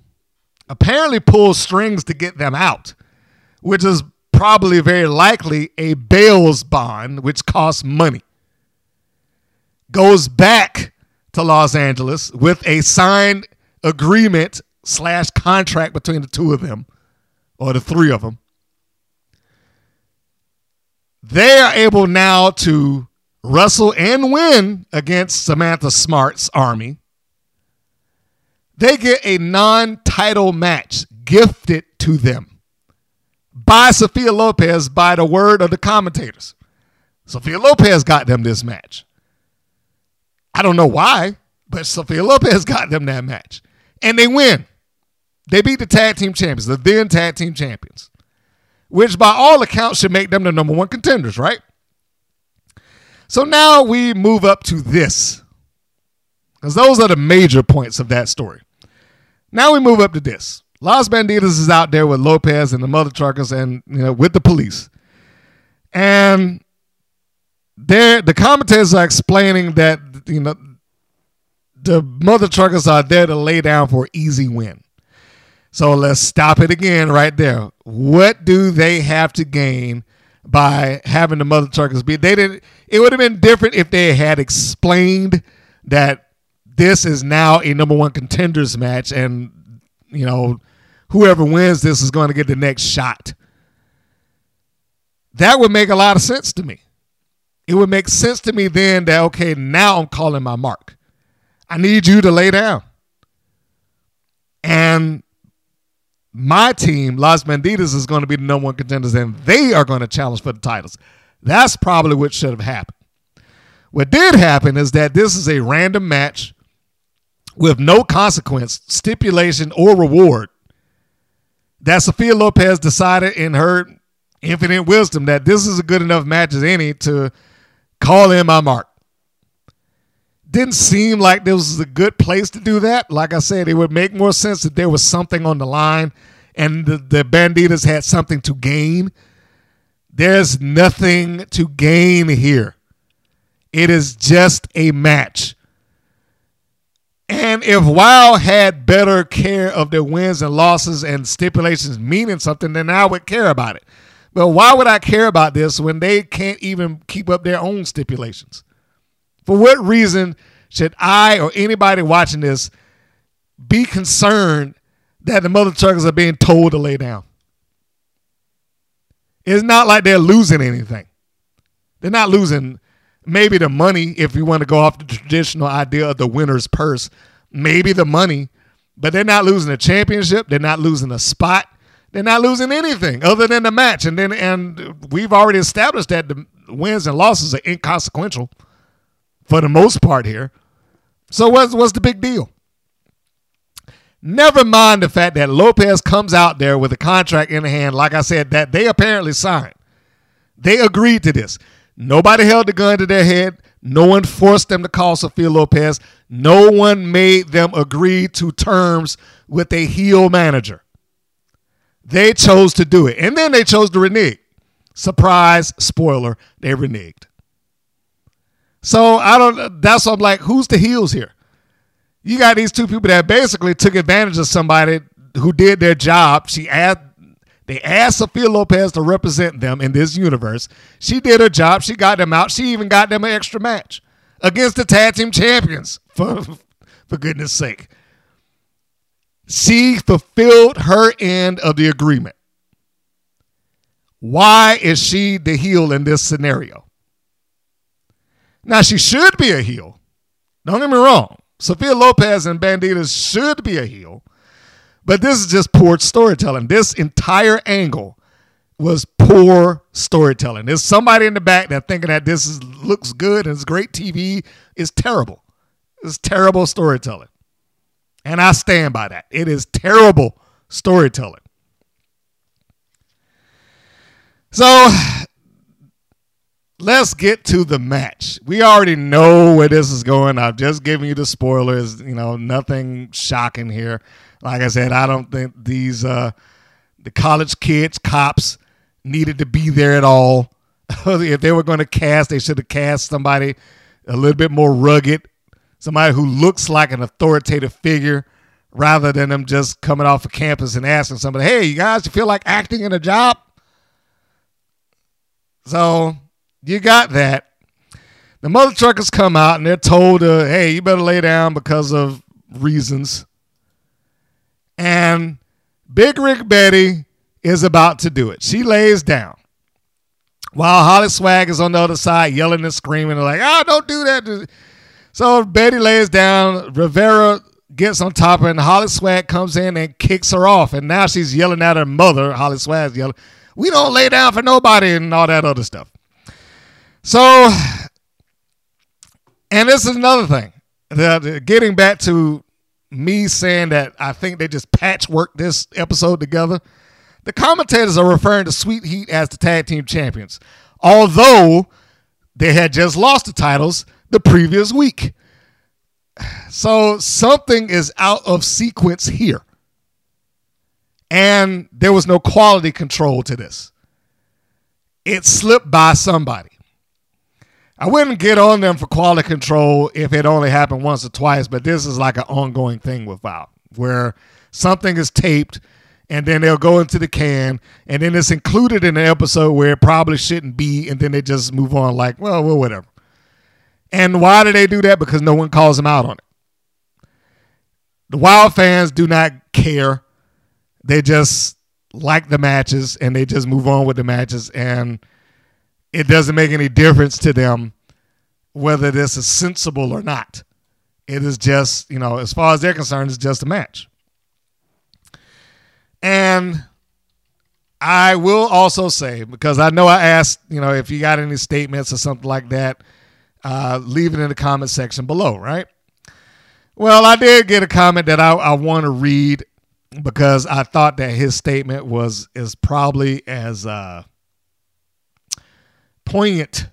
apparently pulls strings to get them out, which is probably very likely a bail's bond, which costs money. Goes back to Los Angeles with a signed agreement slash contract between the two of them, or the three of them they are able now to wrestle and win against Samantha Smart's army. They get a non title match gifted to them by Sophia Lopez by the word of the commentators. Sophia Lopez got them this match. I don't know why, but Sophia Lopez got them that match. And they win. They beat the tag team champions, the then tag team champions which by all accounts should make them the number one contenders, right? So now we move up to this, because those are the major points of that story. Now we move up to this. Los Bandidos is out there with Lopez and the mother truckers and you know with the police. And there the commentators are explaining that you know the mother truckers are there to lay down for easy win. So let's stop it again right there. What do they have to gain by having the mother truckers be? They didn't. It would have been different if they had explained that this is now a number one contenders match, and you know whoever wins this is going to get the next shot. That would make a lot of sense to me. It would make sense to me then that okay, now I'm calling my mark. I need you to lay down. And my team, Las Bandidas, is going to be the number one contenders, and they are going to challenge for the titles. That's probably what should have happened. What did happen is that this is a random match with no consequence, stipulation, or reward. That Sophia Lopez decided in her infinite wisdom that this is a good enough match as any to call in my mark. Didn't seem like this was a good place to do that. Like I said, it would make more sense if there was something on the line and the, the Bandidas had something to gain. There's nothing to gain here. It is just a match. And if WoW had better care of their wins and losses and stipulations meaning something, then I would care about it. But why would I care about this when they can't even keep up their own stipulations? For what reason should I or anybody watching this be concerned that the mother truckers are being told to lay down? It's not like they're losing anything. They're not losing maybe the money if you want to go off the traditional idea of the winner's purse, maybe the money, but they're not losing a championship. They're not losing a spot. They're not losing anything other than the match. And then and we've already established that the wins and losses are inconsequential for the most part here. So what's what's the big deal? Never mind the fact that Lopez comes out there with a contract in hand, like I said, that they apparently signed. They agreed to this. Nobody held the gun to their head. No one forced them to call Sophia Lopez. No one made them agree to terms with a heel manager. They chose to do it. And then they chose to renege. Surprise, spoiler, they reneged. So I don't. That's what I'm like. Who's the heels here? You got these two people that basically took advantage of somebody who did their job. She asked. They asked Sophia Lopez to represent them in this universe. She did her job. She got them out. She even got them an extra match against the tag team champions. For for goodness sake, she fulfilled her end of the agreement. Why is she the heel in this scenario? Now, she should be a heel. Don't get me wrong. Sophia Lopez and Bandidas should be a heel. But this is just poor storytelling. This entire angle was poor storytelling. There's somebody in the back that thinking that this is looks good and it's great TV. It's terrible. It's terrible storytelling. And I stand by that. It is terrible storytelling. So let's get to the match. We already know where this is going. I've just given you the spoilers. You know, nothing shocking here. Like I said, I don't think these uh, the college kids, cops, needed to be there at all. if they were going to cast, they should have cast somebody a little bit more rugged, somebody who looks like an authoritative figure, rather than them just coming off of campus and asking somebody, "Hey, you guys, you feel like acting in a job?" So you got that. The mother truckers come out and they're told, uh, "Hey, you better lay down because of reasons." And Big Rig Betty is about to do it. She lays down. While Holly Swag is on the other side yelling and screaming, like, oh, don't do that. So Betty lays down. Rivera gets on top and Holly Swag comes in and kicks her off. And now she's yelling at her mother. Holly Swag's yelling, We don't lay down for nobody, and all that other stuff. So, and this is another thing. That, getting back to me saying that I think they just patchwork this episode together. The commentators are referring to Sweet Heat as the tag team champions, although they had just lost the titles the previous week. So something is out of sequence here. And there was no quality control to this. It slipped by somebody. I wouldn't get on them for quality control if it only happened once or twice, but this is like an ongoing thing with Val, where something is taped and then they'll go into the can and then it's included in an episode where it probably shouldn't be, and then they just move on like, well, well, whatever. And why do they do that? Because no one calls them out on it. The WoW fans do not care. They just like the matches and they just move on with the matches and it doesn't make any difference to them whether this is sensible or not. It is just, you know, as far as they're concerned, it's just a match. And I will also say, because I know I asked, you know, if you got any statements or something like that, uh, leave it in the comment section below, right? Well, I did get a comment that I, I want to read because I thought that his statement was is probably as uh, poignant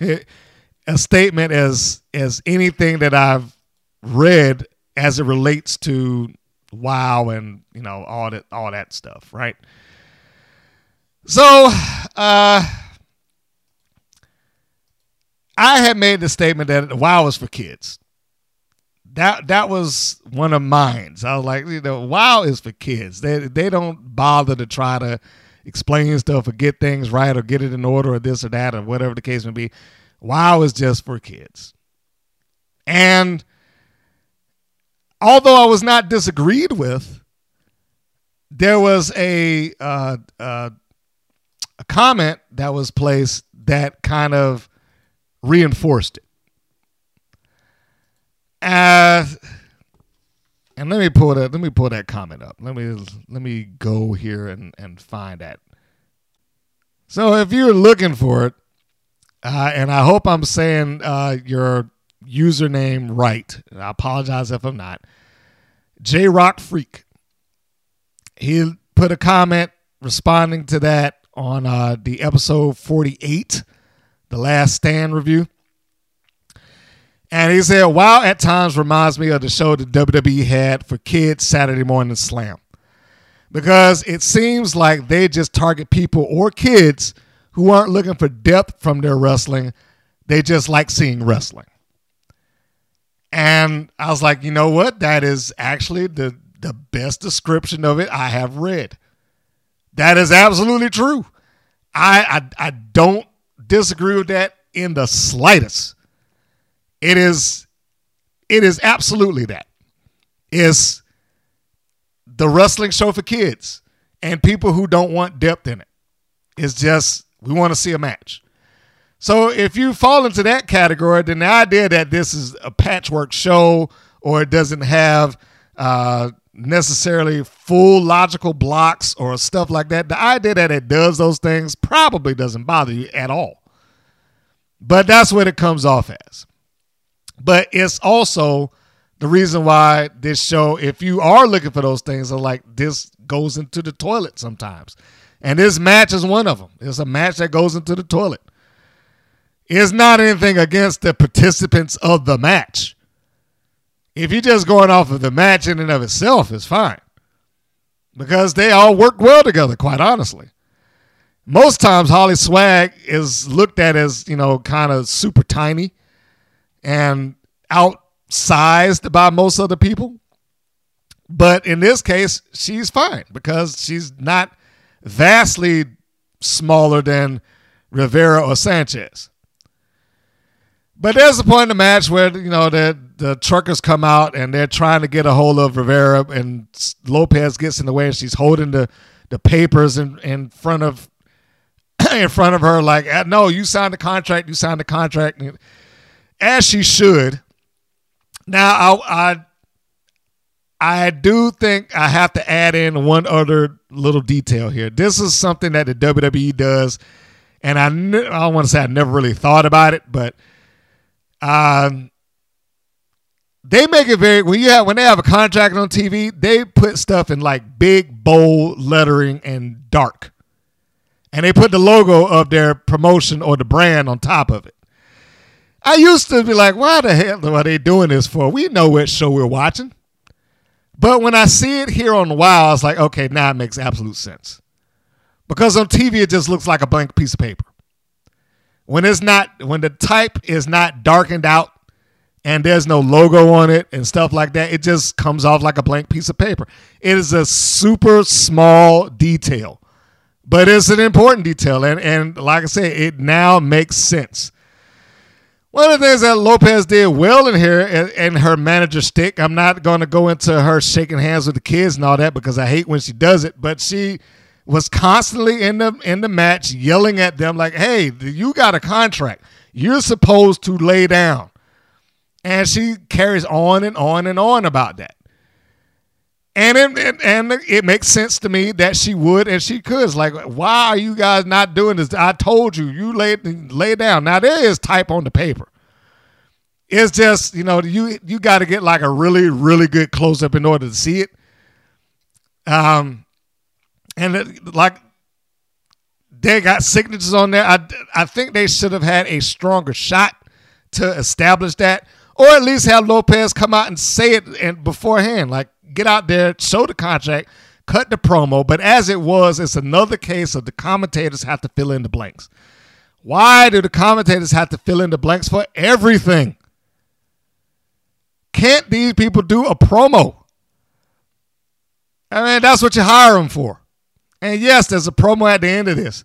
a statement as as anything that I've read as it relates to WoW and you know all that all that stuff, right? So, uh I had made the statement that WoW is for kids. That that was one of mine. I was like, you know, WoW is for kids. They they don't bother to try to explain stuff or get things right or get it in order or this or that or whatever the case may be. WoW is just for kids. And although I was not disagreed with, there was a uh, uh, a comment that was placed that kind of reinforced it. Uh, and let me pull that. Let me pull that comment up. Let me let me go here and and find that. So if you're looking for it, uh, and I hope I'm saying uh, your username right. I apologize if I'm not. J Rock Freak. He put a comment responding to that on uh, the episode 48, the last stand review. And he said, "WoW, at times reminds me of the show that WWE had for kids Saturday Morning Slam. Because it seems like they just target people or kids who aren't looking for depth from their wrestling. They just like seeing wrestling. And I was like, you know what? That is actually the, the best description of it I have read. That is absolutely true. I, I I don't disagree with that in the slightest. It is it is absolutely that. It's the wrestling show for kids and people who don't want depth in it. It's just we want to see a match. So if you fall into that category, then the idea that this is a patchwork show or it doesn't have uh, necessarily full logical blocks or stuff like that, the idea that it does those things probably doesn't bother you at all. But that's what it comes off as. But it's also the reason why this show, if you are looking for those things, are like this goes into the toilet sometimes. And this match is one of them. It's a match that goes into the toilet. It's not anything against the participants of the match. If you're just going off of the match in and of itself, it's fine. Because they all work well together, quite honestly. Most times, Holly Swag is looked at as, you know, kind of super tiny and outsized by most other people. But in this case, she's fine because she's not vastly smaller than Rivera or Sanchez. But there's a point in the match where you know the the truckers come out and they're trying to get a hold of Rivera, and Lopez gets in the way, and she's holding the the papers in in front of in front of her, like, "Uh, "No, you signed the contract. You signed the contract," as she should. Now, I I I do think I have to add in one other little detail here. This is something that the WWE does, and I I don't want to say I never really thought about it, but um, they make it very when you have when they have a contract on TV, they put stuff in like big bold lettering and dark, and they put the logo of their promotion or the brand on top of it. I used to be like, why the hell are they doing this for? We know what show we're watching. But when I see it here on the WoW, it's like, okay, now it makes absolute sense. Because on TV, it just looks like a blank piece of paper. When it's not, when the type is not darkened out and there's no logo on it and stuff like that, it just comes off like a blank piece of paper. It is a super small detail, but it's an important detail. And, and like I say, it now makes sense. One of the things that Lopez did well in here and, and her manager stick, I'm not going to go into her shaking hands with the kids and all that because I hate when she does it, but she was constantly in the in the match yelling at them like, "Hey, you got a contract. You're supposed to lay down." And she carries on and on and on about that. And it, and, it makes sense to me that she would and she could. It's like, why are you guys not doing this? I told you, you lay lay down. Now there is type on the paper. It's just you know you you got to get like a really really good close up in order to see it. Um, and it, like they got signatures on there. I I think they should have had a stronger shot to establish that, or at least have Lopez come out and say it and beforehand, like get out there, show the contract, cut the promo. But as it was, it's another case of the commentators have to fill in the blanks. Why do the commentators have to fill in the blanks for everything? Can't these people do a promo? I mean, that's what you hire them for. And yes, there's a promo at the end of this,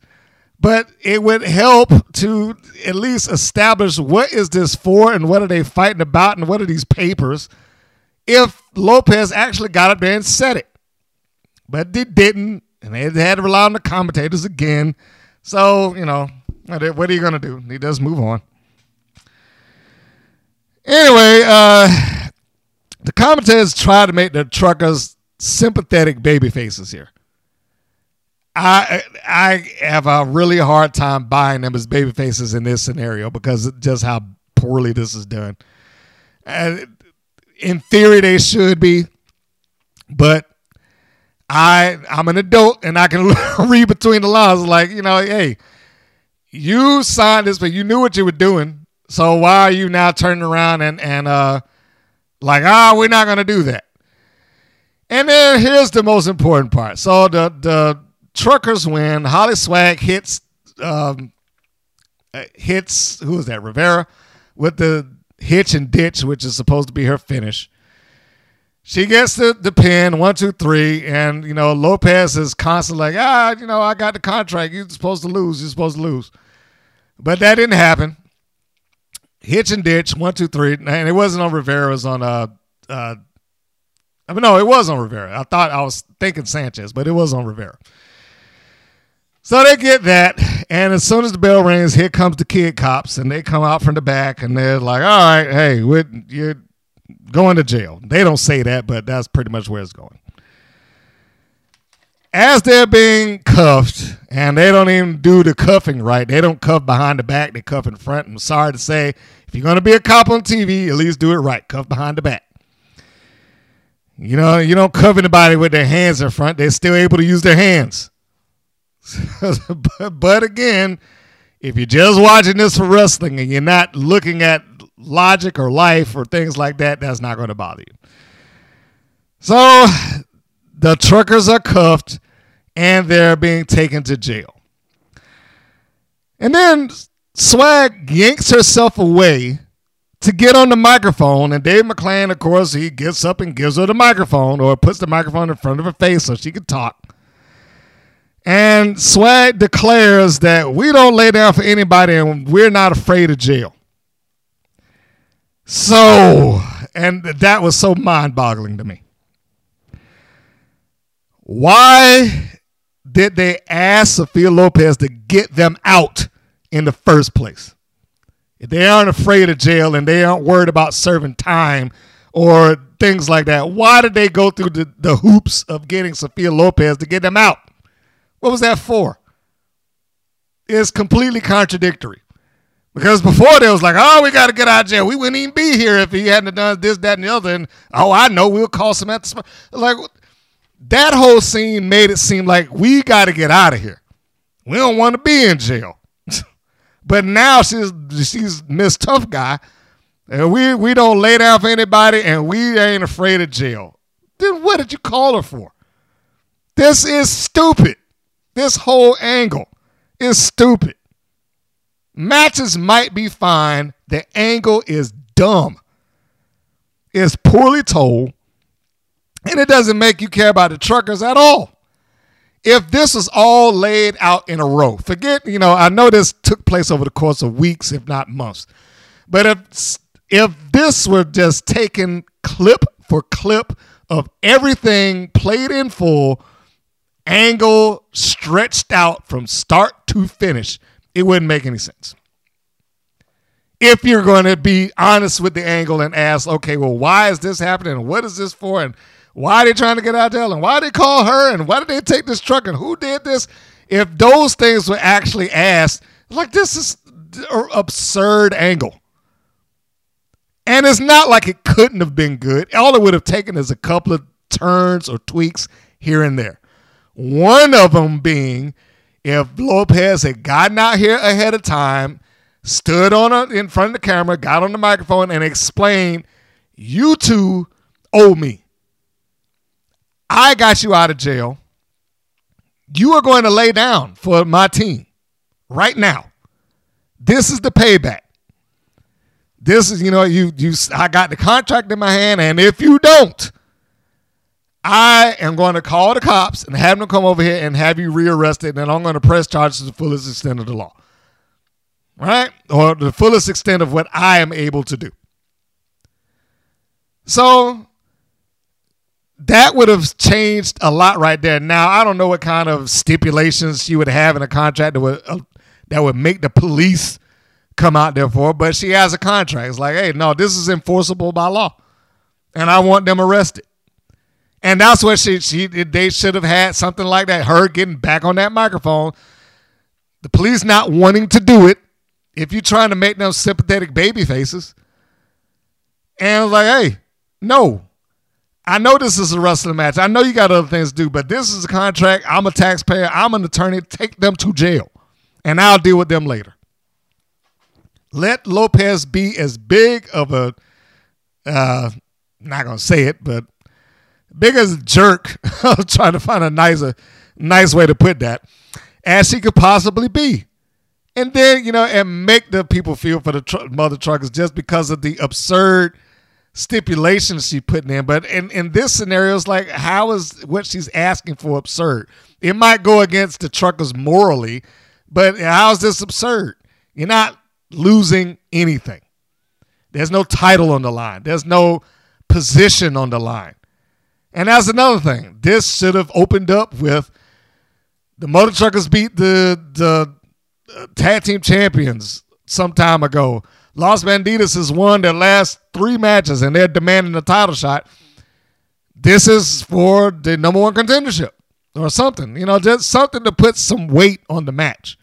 but it would help to at least establish what is this for and what are they fighting about and what are these papers if Lopez actually got up there and said it. But they didn't, and they had to rely on the commentators again. So, you know, what are you going to do? He does move on. Anyway, uh, the commentators try to make the truckers sympathetic baby faces here. I I have a really hard time buying them as baby faces in this scenario because just how poorly this is done. And in theory, they should be, but I I'm an adult and I can read between the lines. Like you know, hey, you signed this, but you knew what you were doing. So why are you now turning around and and uh like ah we're not gonna do that? And then here's the most important part. So the the truckers win. Holly Swag hits um, uh, hits who is that Rivera with the hitch and ditch, which is supposed to be her finish. She gets the, the pin, one, two, three, and you know, Lopez is constantly like, ah, you know, I got the contract. You're supposed to lose. You're supposed to lose. But that didn't happen. Hitch and ditch, one, two, three. And it wasn't on Rivera, it was on uh uh I mean no, it was on Rivera. I thought I was thinking Sanchez, but it was on Rivera. So they get that, and as soon as the bell rings, here comes the kid cops, and they come out from the back, and they're like, "All right, hey, you're going to jail." They don't say that, but that's pretty much where it's going. As they're being cuffed, and they don't even do the cuffing right. They don't cuff behind the back; they cuff in front. I'm sorry to say, if you're going to be a cop on TV, at least do it right. Cuff behind the back. You know, you don't cuff anybody with their hands in front; they're still able to use their hands. but, again, if you're just watching this for wrestling and you're not looking at logic or life or things like that, that's not going to bother you. So the truckers are cuffed and they're being taken to jail. And then Swag yanks herself away to get on the microphone. And Dave McClain, of course, he gets up and gives her the microphone or puts the microphone in front of her face so she can talk. And Swag declares that we don't lay down for anybody and we're not afraid of jail. So, and that was so mind boggling to me. Why did they ask Sophia Lopez to get them out in the first place? If they aren't afraid of jail and they aren't worried about serving time or things like that, why did they go through the, the hoops of getting Sophia Lopez to get them out? What was that for? It's completely contradictory. Because before there was like, oh, we got to get out of jail. We wouldn't even be here if he hadn't done this, that, and the other. And oh, I know we'll call some at the spot. Like that whole scene made it seem like we got to get out of here. We don't want to be in jail. but now she's she's Miss Tough Guy, and we we don't lay down for anybody, and we ain't afraid of jail. Then what did you call her for? This is stupid. This whole angle is stupid. Matches might be fine. The angle is dumb. It's poorly told. And it doesn't make you care about the truckers at all. If this was all laid out in a row, forget, you know, I know this took place over the course of weeks, if not months. But if if this were just taken clip for clip of everything played in full, angle stretched out from start to finish, it wouldn't make any sense. If you're going to be honest with the angle and ask, okay, well, why is this happening? What is this for? And why are they trying to get out there? And why did they call her? And why did they take this truck? And who did this? If those things were actually asked, like this is an absurd angle. And it's not like it couldn't have been good. All it would have taken is a couple of turns or tweaks here and there. One of them being if Lopez had gotten out here ahead of time, stood on a, in front of the camera, got on the microphone, and explained, "You two owe me. I got you out of jail. You are going to lay down for my team right now. This is the payback. This is, you know, you you I got the contract in my hand, and if you don't, I am going to call the cops and have them come over here and have you rearrested, and I'm going to press charges to the fullest extent of the law. Right? Or the fullest extent of what I am able to do. So that would have changed a lot right there. Now, I don't know what kind of stipulations she would have in a contract that would, uh, that would make the police come out there for, but she has a contract. It's like, hey, no, this is enforceable by law, and I want them arrested. And that's what she she they should have had something like that. Her getting back on that microphone, the police not wanting to do it. If you're trying to make them sympathetic baby faces, and like, hey, no, I know this is a wrestling match. I know you got other things to do, but this is a contract. I'm a taxpayer. I'm an attorney. Take them to jail, and I'll deal with them later. Let Lopez be as big of a, uh, not gonna say it, but big as a jerk. Trying to find a nicer, nice way to put that, as she could possibly be. And then, you know, and make the people feel for the tr- mother truckers just because of the absurd stipulations she putting in. But in, in this scenario, it's like, how is what she's asking for absurd? It might go against the truckers morally, but how is this absurd? You're not losing anything. There's no title on the line. There's no position on the line. And that's another thing. This should have opened up with The Mother Truckers beat the the uh, tag team champions some time ago. Las Bandidas has won their last three matches and they're demanding a title shot. This is for the number one contendership or something. You know, just something to put some weight on the match.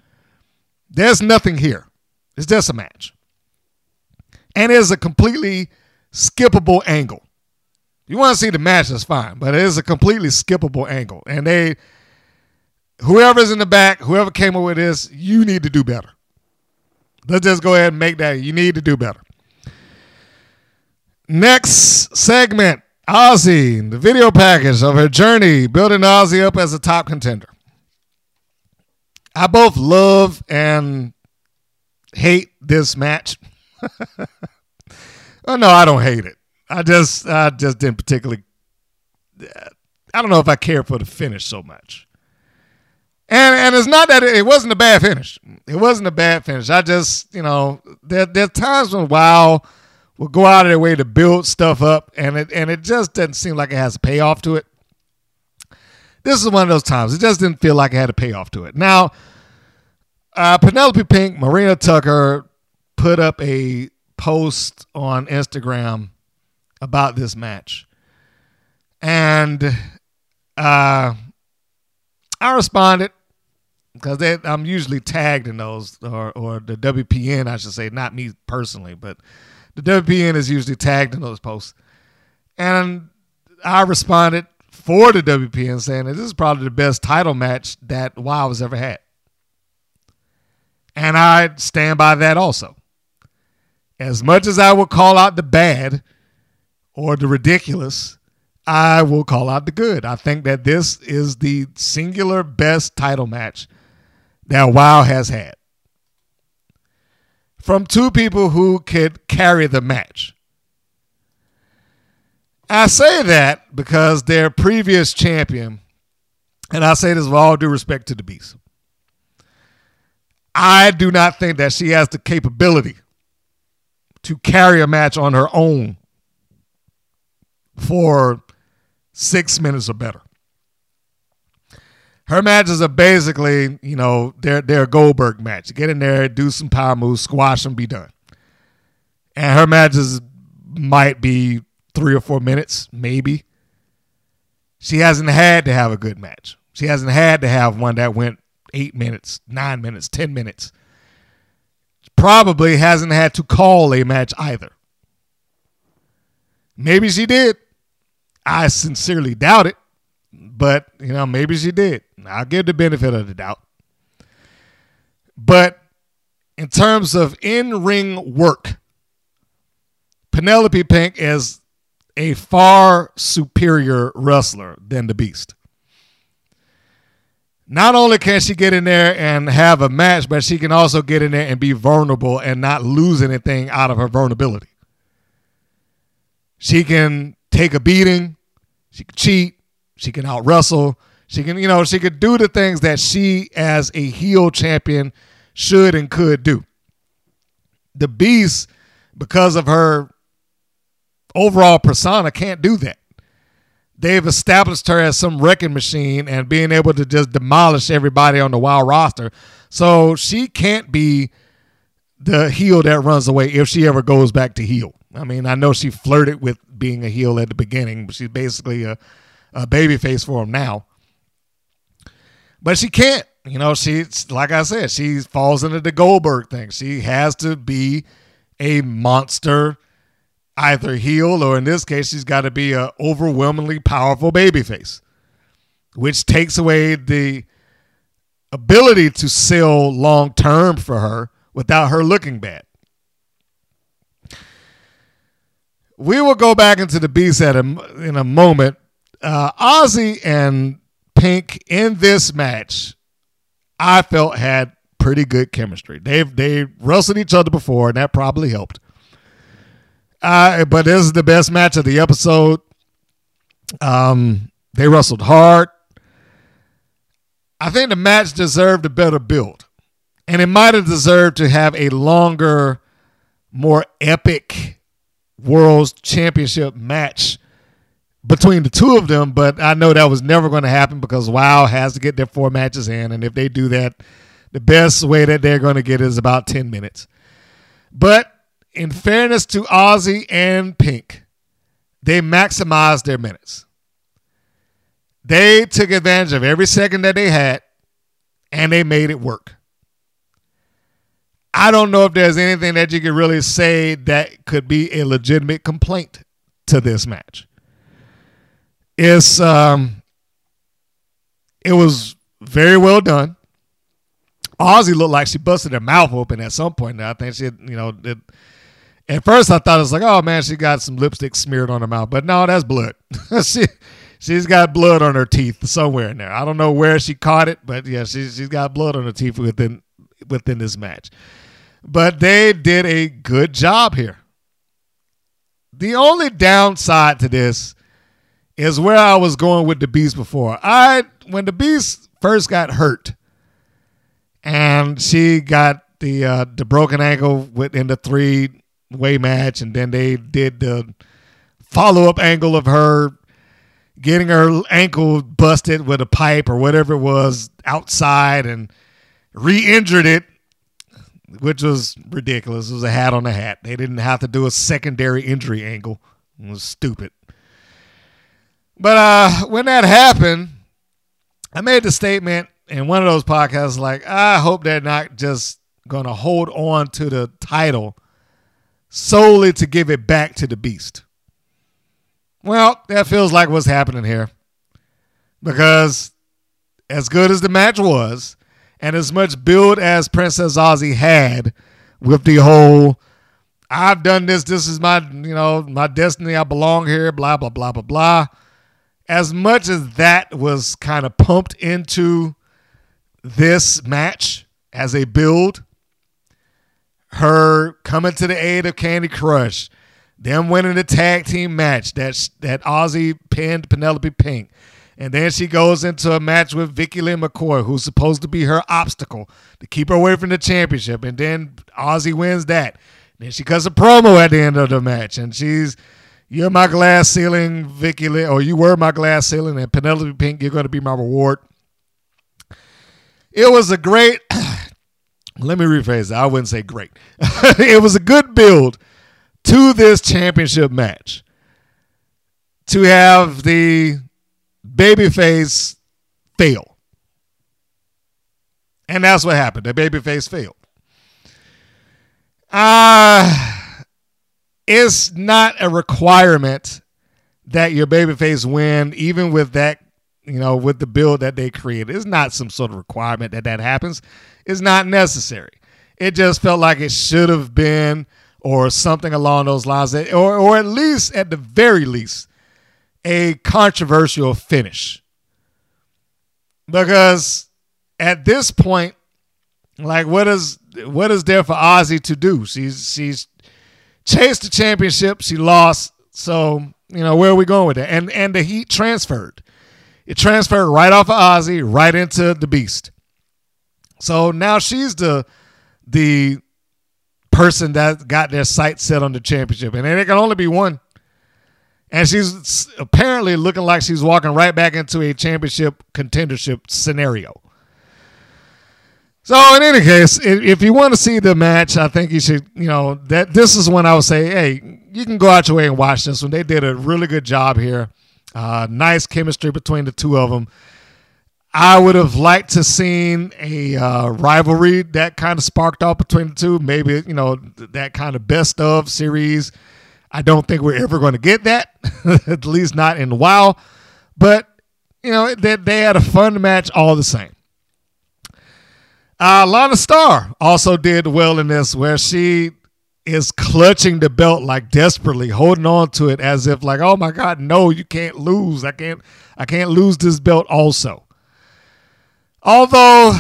There's nothing here. It's just a match. And it's a completely skippable angle. You want to see the match, that's fine, but it is a completely skippable angle. And they, whoever's in the back, whoever came up with this, you need to do better. Let's just go ahead and make that. You need to do better. Next segment Aussie, the video package of her journey, building Aussie up as a top contender. I both love and hate this match. oh no, I don't hate it. I just I just didn't particularly I don't know if I care for the finish so much. And and it's not that it, it wasn't a bad finish. It wasn't a bad finish. I just, you know, there there's times when WoW will go out of their way to build stuff up and it and it just doesn't seem like it has a payoff to it. This is one of those times. It just didn't feel like it had a payoff to it. Now, uh, Penelope Pink, Marina Tucker put up a post on Instagram about this match. And uh, I responded because I'm usually tagged in those, or, or the WPN, I should say, not me personally, but the WPN is usually tagged in those posts. And I responded for the WPN saying that this is probably the best title match that WoW has ever had. And I stand by that also. As much as I will call out the bad or the ridiculous, I will call out the good. I think that this is the singular best title match that WoW has had. From two people who could carry the match. I say that because their previous champion, and I say this with all due respect to the Beast, I do not think that she has the capability to carry a match on her own for six minutes or better. Her matches are basically, you know, they're they're a Goldberg match. Get in there, do some power moves, squash them, be done. And her matches might be three or four minutes, maybe. She hasn't had to have a good match. She hasn't had to have one that went eight minutes, nine minutes, ten minutes. Probably hasn't had to call a match either. Maybe she did. I sincerely doubt it, but you know, maybe she did. I'll give the benefit of the doubt. But in terms of in ring work, Penelope Pink is a far superior wrestler than the Beast. Not only can she get in there and have a match, but she can also get in there and be vulnerable and not lose anything out of her vulnerability. She can take a beating, she can cheat, she can out wrestle, she can, you know, she could do the things that she as a heel champion should and could do. The Beast, because of her overall persona, can't do that. They've established her as some wrecking machine and being able to just demolish everybody on the WoW roster. So she can't be the heel that runs away if she ever goes back to heel. I mean, I know she flirted with being a heel at the beginning, but she's basically a, a baby face for him now. But she can't. You know, she's like I said, she falls into the Goldberg thing. She has to be a monster, either heel or in this case, she's got to be a overwhelmingly powerful babyface, which takes away the ability to sell long term for her without her looking bad. We will go back into the at a, in a moment. Uh, Aussie and Pink in this match, I felt had pretty good chemistry. They've they wrestled each other before, and that probably helped. Uh, but this is the best match of the episode. Um, they wrestled hard. I think the match deserved a better build, and it might have deserved to have a longer, more epic World Championship match between the two of them, but I know that was never going to happen because WoW has to get their four matches in, and if they do that, the best way that they're going to get is about ten minutes. But in fairness to Aussie and Pink, they maximized their minutes. They took advantage of every second that they had, and they made it work. I don't know if there's anything that you could really say that could be a legitimate complaint to this match. It's um it was very well done. Aussie looked like she busted her mouth open at some point. I think she, you know, it, at first I thought it was like, oh man, she got some lipstick smeared on her mouth, but no, that's blood. she she's got blood on her teeth somewhere in there. I don't know where she caught it, but yeah, she's she's got blood on her teeth within within this match. But they did a good job here. The only downside to this is where I was going with the Beast before. I when the Beast first got hurt, and she got the uh, the broken ankle within the three way match, and then they did the follow up angle of her getting her ankle busted with a pipe or whatever it was outside, and re-injured it which was ridiculous. It was a hat on a hat. They didn't have to do a secondary injury angle. It was stupid. But uh, when that happened, I made the statement in one of those podcasts like, I hope they're not just going to hold on to the title solely to give it back to the beast. Well, that feels like what's happening here. Because as good as the match was, and as much build as Princess Aussie had with the whole I've done this, this is my, you know, my destiny, I belong here, blah blah blah blah blah. As much as that was kind of pumped into this match as a build, her coming to the aid of Candy Crush, them winning the tag team match that that Aussie pinned Penelope Pink, and then she goes into a match with Vicky Lynn McCoy, who's supposed to be her obstacle to keep her away from the championship. And then Aussie wins that. Then she cuts a promo at the end of the match, and she's, "You're my glass ceiling, Vicky Lynn, or you were my glass ceiling, and Penelope Pink, you're going to be my reward." It was a great. let me rephrase that. I wouldn't say great. it was a good build to this championship match. To have the babyface fail. And that's what happened. The babyface failed. Uh it's not a requirement that your babyface win, even with that, you know, with the build that they created. It's not some sort of requirement that that happens. It's not necessary. It just felt like it should have been, or something along those lines, or or at least, at the very least, a controversial finish. Because at this point, like what is what is there for Aussie to do? She's she's chased the championship, she lost. So, you know, where are we going with that? And and the heat transferred. It transferred right off of Aussie, right into the beast. So now she's the the person that got their sights set on the championship. And it can only be one. And she's apparently looking like she's walking right back into a championship contendership scenario. So in any case, if you want to see the match, I think you should, you know, that this is when I would say, hey, you can go out your way and watch this one. They did a really good job here. Uh, nice chemistry between the two of them. I would have liked to seen a uh, rivalry that kind of sparked off between the two. Maybe you know that kind of best of series I don't think we're ever going to get that, at least not in a while. But you know, they, they had a fun match all the same. Uh, Lana Star also did well in this, where she is clutching the belt like desperately, holding on to it as if like, oh my god, no, you can't lose. I can't, I can't lose this belt. Also, although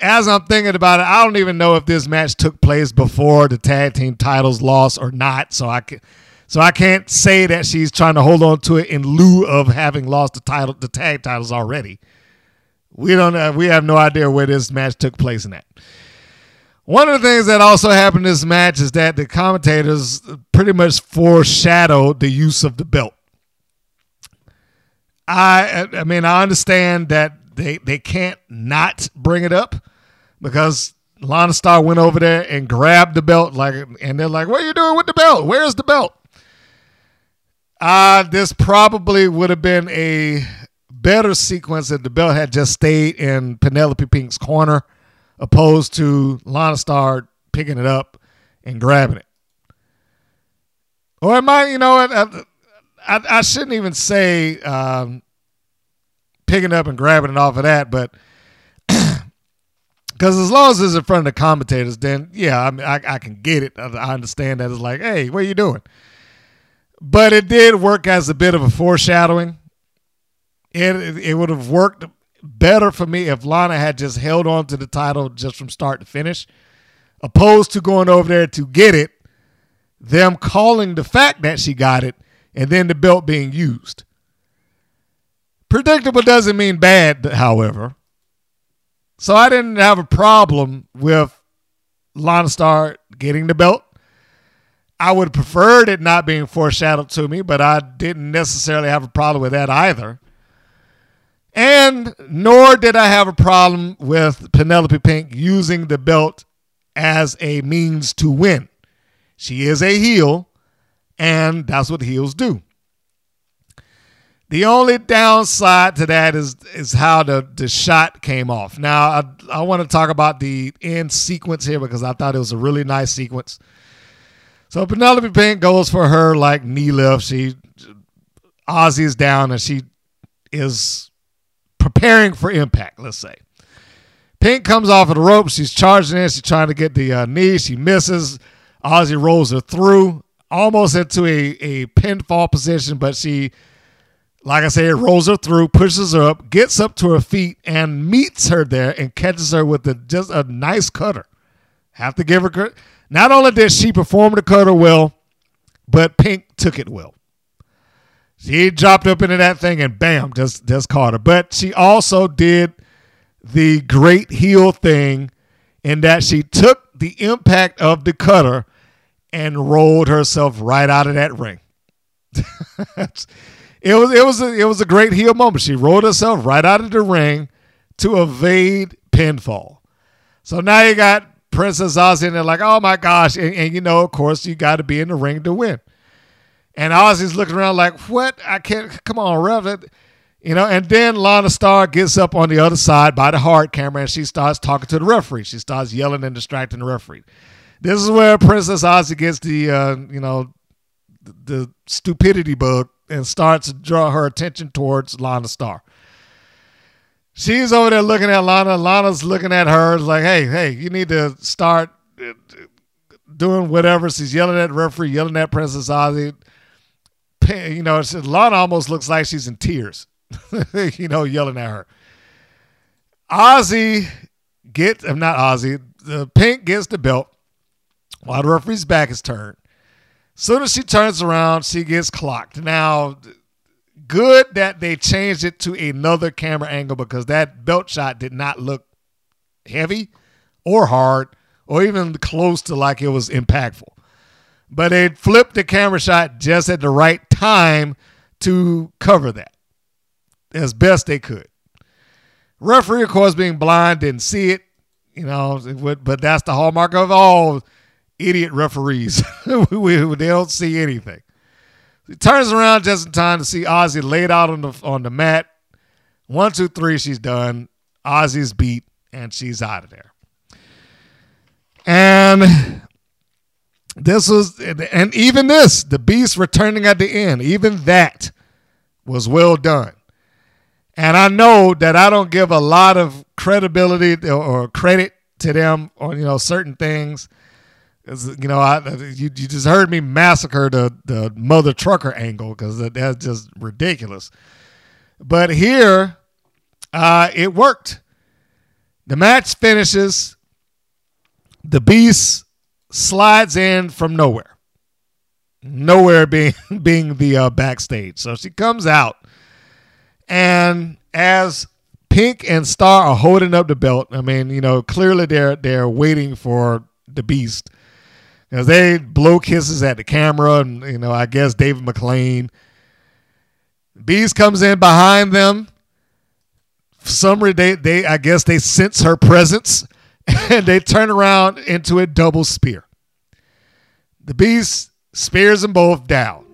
as I'm thinking about it, I don't even know if this match took place before the tag team titles lost or not. So I can, so I can't say that she's trying to hold on to it in lieu of having lost the title, the tag titles already. We don't know. We have no idea where this match took place in that. One of the things that also happened in this match is that the commentators pretty much foreshadowed the use of the belt. I I mean I understand that they they can't not bring it up because Lana Star went over there and grabbed the belt like and they're like, "What are you doing with the belt? Where's the belt?" Uh this probably would have been a better sequence if the belt had just stayed in Penelope Pink's corner opposed to Lana Star picking it up and grabbing it. Or it might, you know, I, I, I shouldn't even say um, picking up and grabbing it off of that, but because as long as it's in front of the commentators, then yeah, I mean, I, I can get it. I, I understand that it's like, hey, what are you doing? But it did work as a bit of a foreshadowing. It it would have worked better for me if Lana had just held on to the title just from start to finish, opposed to going over there to get it, them calling the fact that she got it, and then the belt being used. Predictable doesn't mean bad, however. So I didn't have a problem with Lana Star getting the belt. I would have preferred it not being foreshadowed to me, but I didn't necessarily have a problem with that either. And nor did I have a problem with Penelope Pink using the belt as a means to win. She is a heel, and that's what heels do. The only downside to that is is how the, the shot came off. Now, I, I want to talk about the end sequence here because I thought it was a really nice sequence. So Penelope Pink goes for her like knee lift. She Aussie is down and she is preparing for impact, let's say. Pink comes off of the rope. She's charging in. She's trying to get the uh, knee. She misses. Aussie rolls her through, almost into a, a pinfall position, but she, like I said, it rolls her through, pushes her up, gets up to her feet, and meets her there and catches her with a, just a nice cutter. Have to give her. Not only did she perform the cutter well, but Pink took it well. She dropped up into that thing and bam, just just caught her. But she also did the great heel thing in that she took the impact of the cutter and rolled herself right out of that ring. it was it was a, it was a great heel moment. She rolled herself right out of the ring to evade pinfall. So now you got Princess Aussie and they're like, oh my gosh, and, and you know, of course, you got to be in the ring to win. And Aussie's looking around like, what? I can't. Come on, Rev. You know, and then Lana Star gets up on the other side by the hard camera and she starts talking to the referee. She starts yelling and distracting the referee. This is where Princess Aussie gets the, uh, you know, the, the stupidity bug and starts to draw her attention towards Lana Star. She's over there looking at Lana. Lana's looking at her It's like, hey, hey, you need to start uh, doing whatever. She's yelling at referee, yelling at Princess Aussie. You know, Lana almost looks like she's in tears. you know, yelling at her. Aussie gets, I'm not Aussie, the Pink gets the belt while the referee's back is turned. Soon as she turns around, she gets clocked. Now, good that they changed it to another camera angle because that belt shot did not look heavy or hard or even close to like it was impactful. But they flipped the camera shot just at the right time to cover that as best they could. Referee, of course, being blind, didn't see it, you know, but that's the hallmark of all idiot referees. they don't see anything. Turns around just in time to see Aussie laid out on the on the mat. One, two, three, she's done. Aussie's beat, and she's out of there. And this was, and even this, the beast returning at the end, even that was well done. And I know that I don't give a lot of credibility or credit to them on you know certain things. You know, I you, you just heard me massacre the the mother trucker angle because that's just ridiculous. But here, uh, it worked. The match finishes. The beast slides in from nowhere, nowhere being being the uh, backstage. So she comes out and as Pink and Star are holding up the belt, I mean, you know, clearly they're they're waiting for the Beast because they blow kisses at the camera, and you know, I guess David McLane. Bees comes in behind them. For some they, they I guess they sense her presence and they turn around into a double spear. The Beast spears them both down.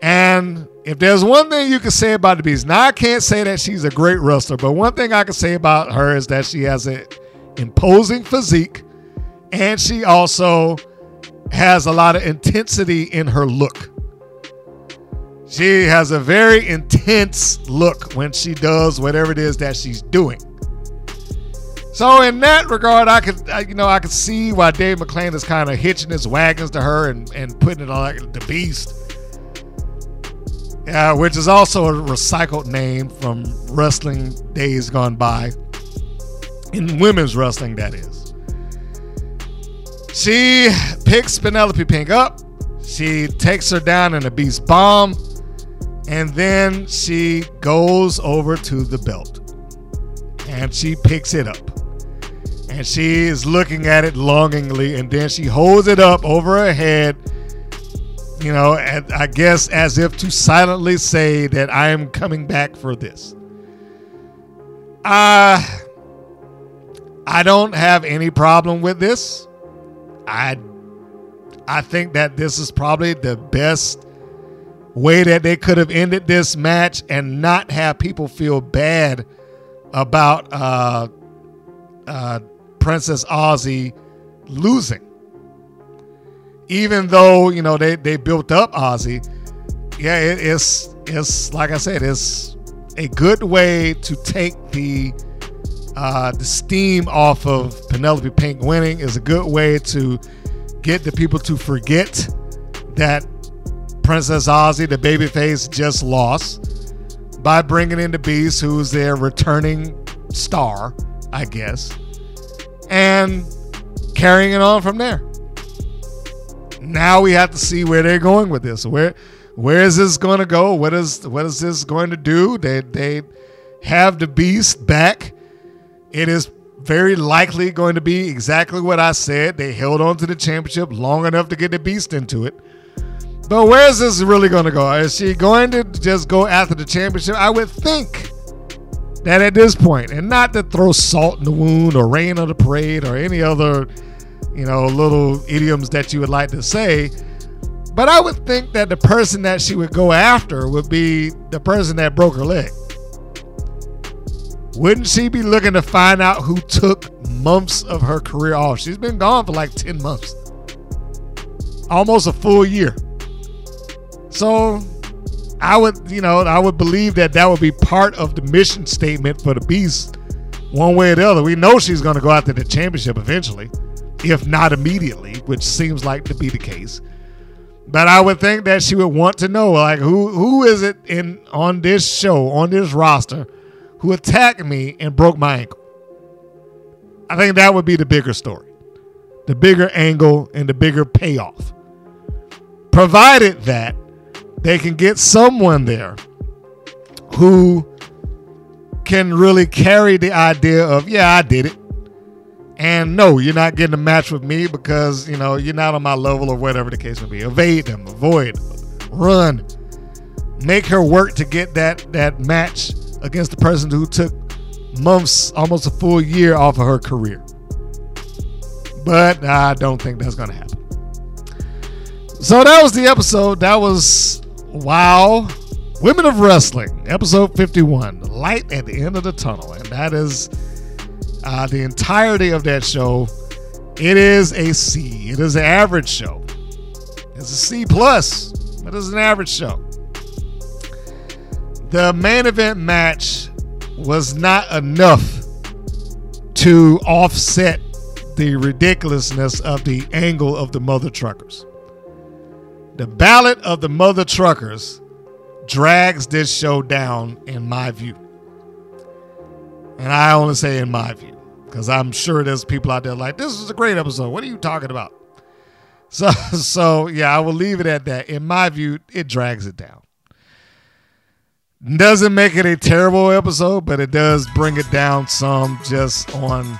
And if there's one thing you can say about the Beast, now I can't say that she's a great wrestler, but one thing I can say about her is that she has an imposing physique and she also has a lot of intensity in her look. She has a very intense look when she does whatever it is that she's doing. So in that regard, I could, you know, I could see why Dave McClain is kind of hitching his wagons to her and, and putting it on like the Beast. Yeah, which is also a recycled name from wrestling days gone by. In women's wrestling, that is. She picks Penelope Pink up. She takes her down in a beast bomb. And then she goes over to the belt. And she picks it up. And she is looking at it longingly. And then she holds it up over her head. You know, and I guess as if to silently say that I am coming back for this. Uh, I don't have any problem with this. I I think that this is probably the best way that they could have ended this match and not have people feel bad about uh, uh, Princess Aussie losing. Even though you know they, they built up Aussie, yeah, it, it's it's like I said, it's a good way to take the uh, the steam off of Penelope Pink winning is a good way to get the people to forget that Princess Aussie, the babyface, just lost by bringing in the Beast, who's their returning star, I guess, and carrying it on from there. Now we have to see where they're going with this. Where where is this going to go? What is what is this going to do? They they have the Beast back. It is very likely going to be exactly what I said. They held on to the championship long enough to get the Beast into it. But where is this really going to go? Is she going to just go after the championship? I would think that at this point, and not to throw salt in the wound or rain on the parade or any other, you know, little idioms that you would like to say. But I would think that the person that she would go after would be the person that broke her leg. Wouldn't she be looking to find out who took months of her career off? She's been gone for like 10 months, almost a full year. So I would, you know, I would believe that that would be part of the mission statement for the Beast, one way or the other. We know she's going to go after the championship eventually, if not immediately, which seems like to be the case. But I would think that she would want to know, like, who who is it in on this show, on this roster, who attacked me and broke my ankle? I think that would be the bigger story, the bigger angle, and the bigger payoff. Provided that they can get someone there who can really carry the idea of, yeah, I did it. And no, you're not getting a match with me because, you know, you're not on my level or whatever the case may be. Evade them, avoid, run. Make her work to get that that match against the person who took months, almost a full year off of her career. But I don't think that's going to happen. So that was the episode. That was Wow. Women of Wrestling, episode 51, Light at the End of the Tunnel. And that is uh, the entirety of that show. It is a C. It is an average show. It's a C plus, but it's an average show. The main event match was not enough to offset the ridiculousness of the angle of the mother truckers. The ballot of the mother truckers drags this show down, in my view. And I only say in my view, because I'm sure there's people out there like, this is a great episode. What are you talking about? So, so yeah, I will leave it at that. In my view, it drags it down. Doesn't make it a terrible episode, but it does bring it down some just on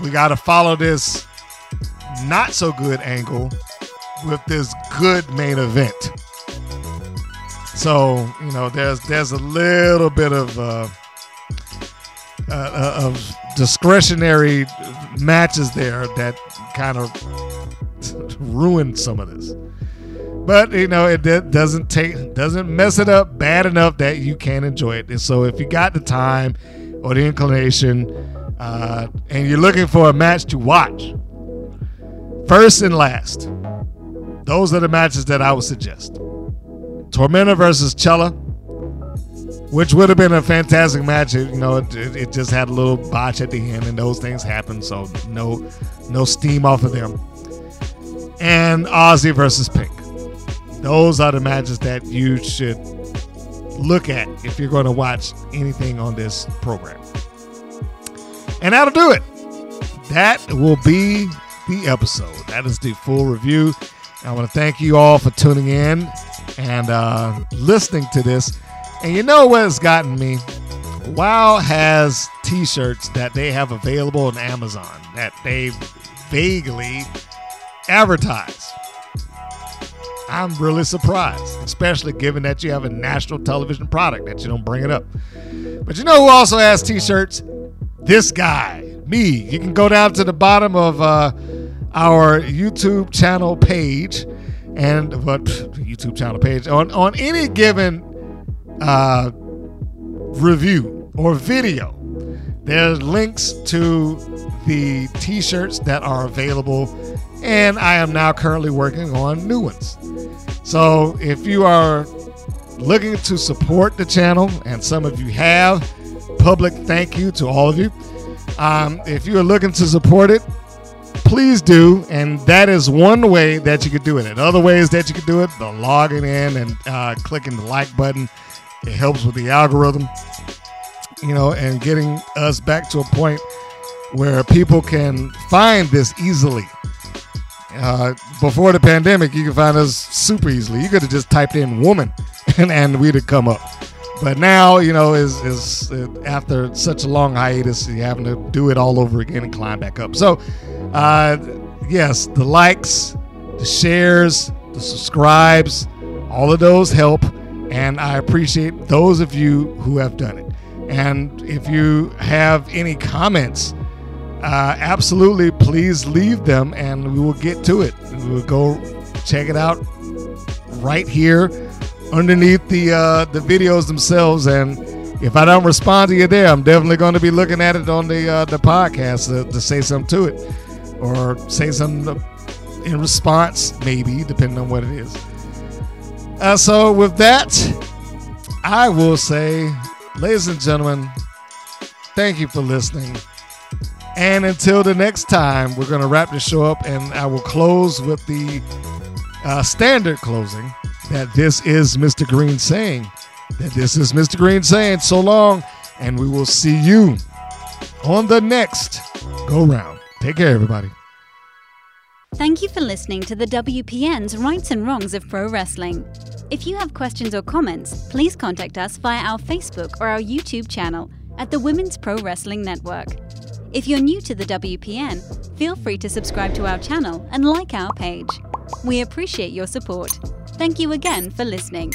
we got to follow this not so good angle with this good main event. So you know, there's there's a little bit of uh, uh, uh, of discretionary matches there that kind of ruined some of this. But you know, it doesn't take doesn't mess it up bad enough that you can't enjoy it. And so if you got the time or the inclination, uh, and you're looking for a match to watch, first and last, those are the matches that I would suggest. Tormenta versus Chella, which would have been a fantastic match. It, you know, it, it just had a little botch at the end, and those things happen. So no, no steam off of them. And Aussie versus Pink. Those are the matches that you should look at if you're going to watch anything on this program. And that'll do it. That will be the episode. That is the full review. I want to thank you all for tuning in and uh, listening to this. And you know what has gotten me? WoW has t shirts that they have available on Amazon that they vaguely advertise. I'm really surprised, especially given that you have a national television product that you don't bring it up. But you know who also has t shirts? This guy, me. You can go down to the bottom of uh, our YouTube channel page and what YouTube channel page on, on any given uh, review or video. There's links to the t-shirts that are available, and I am now currently working on new ones. So if you are looking to support the channel, and some of you have, public thank you to all of you. Um, if you are looking to support it, please do. And that is one way that you could do it. And other ways that you could do it, the logging in and uh, clicking the like button. It helps with the algorithm, you know, and getting us back to a point where people can find this easily. Uh, before the pandemic, you could find us super easily. You could have just typed in woman and, and we'd have come up. But now, you know, is is uh, after such a long hiatus, you're having to do it all over again and climb back up. So, uh, yes, the likes, the shares, the subscribes, all of those help, and I appreciate those of you who have done it. And if you have any comments, uh, absolutely, please leave them, and we will get to it. We will go check it out right here underneath the uh, the videos themselves. And if I don't respond to you there, I'm definitely going to be looking at it on the uh, the podcast to, to say something to it, or say something in response, maybe depending on what it is. Uh, so with that, I will say, ladies and gentlemen, thank you for listening. And until the next time, we're going to wrap the show up, and I will close with the uh, standard closing that this is Mr. Green saying, that this is Mr. Green saying, so long, and we will see you on the next go round. Take care, everybody. Thank you for listening to the WPN's Rights and Wrongs of Pro Wrestling. If you have questions or comments, please contact us via our Facebook or our YouTube channel at the Women's Pro Wrestling Network. If you're new to the WPN, feel free to subscribe to our channel and like our page. We appreciate your support. Thank you again for listening.